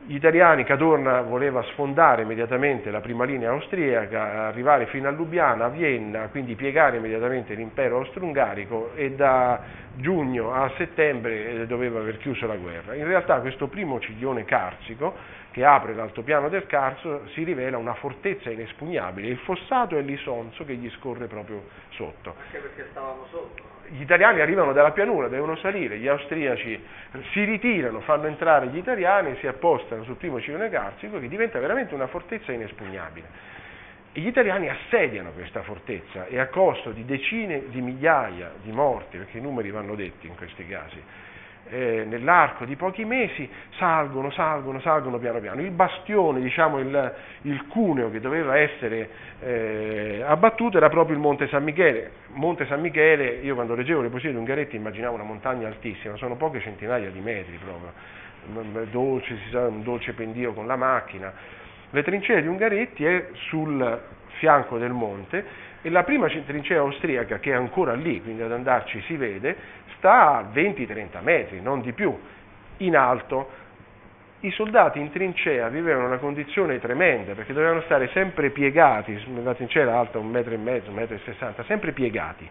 gli italiani, Cadorna voleva sfondare immediatamente la prima linea austriaca, arrivare fino a Lubiana, a Vienna, quindi piegare immediatamente l'impero austro-ungarico e da giugno a settembre eh, doveva aver chiuso la guerra. In realtà questo primo ciglione carsico, che apre l'altopiano del Carso, si rivela una fortezza inespugnabile, il fossato e l'isonzo che gli scorre proprio sotto. Anche perché stavamo sotto gli italiani arrivano dalla pianura, devono salire, gli austriaci si ritirano, fanno entrare gli italiani, si appostano sul primo ciclone carsico che diventa veramente una fortezza inespugnabile. E gli italiani assediano questa fortezza e a costo di decine di migliaia di morti, perché i numeri vanno detti in questi casi, eh, nell'arco di pochi mesi salgono, salgono, salgono piano piano. Il bastione, diciamo il, il cuneo che doveva essere eh, abbattuto era proprio il Monte San Michele. Monte San Michele, io quando leggevo le poesie di Ungaretti immaginavo una montagna altissima, sono poche centinaia di metri proprio, dolce, si sa, un dolce pendio con la macchina. Le trincee di Ungaretti è sul fianco del monte e la prima trincea austriaca che è ancora lì, quindi ad andarci si vede, sta a 20-30 metri, non di più, in alto. I soldati in trincea vivevano una condizione tremenda perché dovevano stare sempre piegati, la trincea era alta un metro e mezzo, un metro e sessanta, sempre piegati.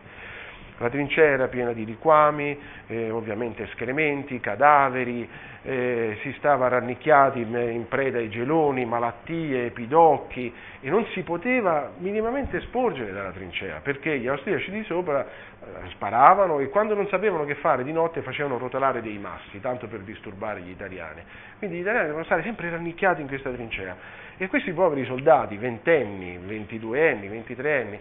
La trincea era piena di liquami, eh, ovviamente escrementi, cadaveri, eh, si stava rannicchiati in preda ai geloni, malattie, epidocchi e non si poteva minimamente sporgere dalla trincea perché gli austriaci di sopra eh, sparavano e quando non sapevano che fare di notte facevano rotolare dei massi, tanto per disturbare gli italiani. Quindi gli italiani dovevano stare sempre rannicchiati in questa trincea e questi poveri soldati, ventenni, ventiduenni, ventitreanni,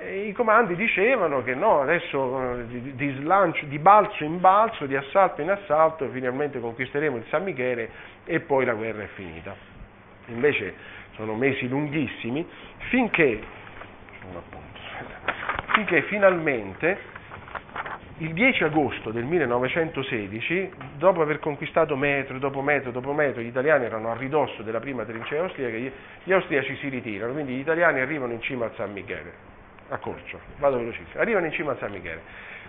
i comandi dicevano che no, adesso eh, di, di, slancio, di balzo in balzo, di assalto in assalto, finalmente conquisteremo il San Michele e poi la guerra è finita. Invece sono mesi lunghissimi finché, finché finalmente il 10 agosto del 1916, dopo aver conquistato metro dopo metro dopo metro, gli italiani erano a ridosso della prima trincea austriaca, gli austriaci si ritirano, quindi gli italiani arrivano in cima al San Michele a corcio, vado velocissimo, arrivano in cima al San Michele.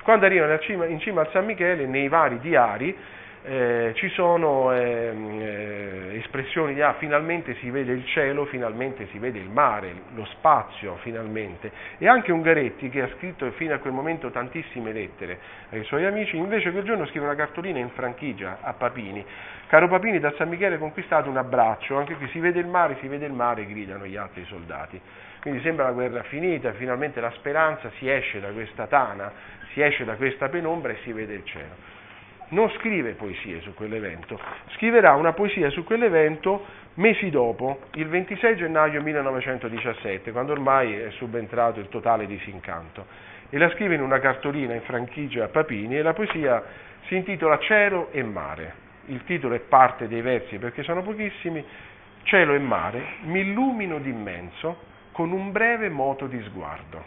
Quando arrivano in cima al San Michele, nei vari diari, eh, ci sono eh, eh, espressioni di ah, finalmente si vede il cielo, finalmente si vede il mare, lo spazio, finalmente. E anche Ungaretti, che ha scritto fino a quel momento tantissime lettere ai suoi amici, invece quel giorno scrive una cartolina in franchigia a Papini. Caro Papini, da San Michele conquistato un abbraccio, anche qui si vede il mare, si vede il mare, gridano gli altri soldati. Quindi sembra la guerra finita, finalmente la speranza, si esce da questa tana, si esce da questa penombra e si vede il cielo. Non scrive poesie su quell'evento, scriverà una poesia su quell'evento mesi dopo, il 26 gennaio 1917, quando ormai è subentrato il totale disincanto. E la scrive in una cartolina in franchigia a Papini e la poesia si intitola Cielo e mare. Il titolo è parte dei versi perché sono pochissimi. Cielo e mare, mi illumino d'immenso, con un breve moto di sguardo.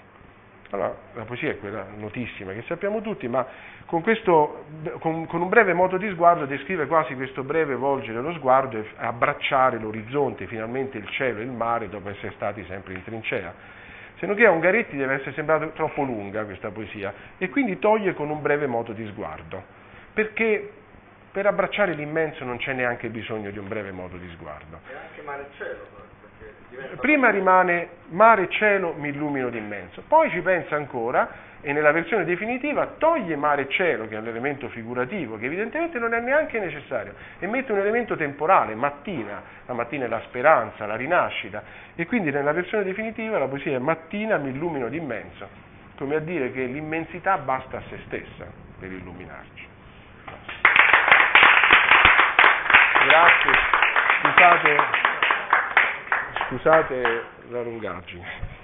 Allora, la poesia è quella notissima che sappiamo tutti, ma con, questo, con, con, un breve moto di sguardo descrive quasi questo breve volgere lo sguardo e abbracciare l'orizzonte, finalmente il cielo e il mare, dopo essere stati sempre in trincea. Se non che a Ungaretti deve essere sembrata troppo lunga questa poesia, e quindi toglie con un breve moto di sguardo, perché per abbracciare l'immenso non c'è neanche bisogno di un breve moto di sguardo. E anche mare e cielo prima rimane mare e cielo mi illumino d'immenso, poi ci pensa ancora e nella versione definitiva toglie mare e cielo, che è un elemento figurativo, che evidentemente non è neanche necessario, e mette un elemento temporale, mattina, la mattina è la speranza, la rinascita, e quindi nella versione definitiva la poesia è mattina mi illumino d'immenso, come a dire che l'immensità basta a se stessa per illuminarci. Grazie, scusate scusate la lungaggine.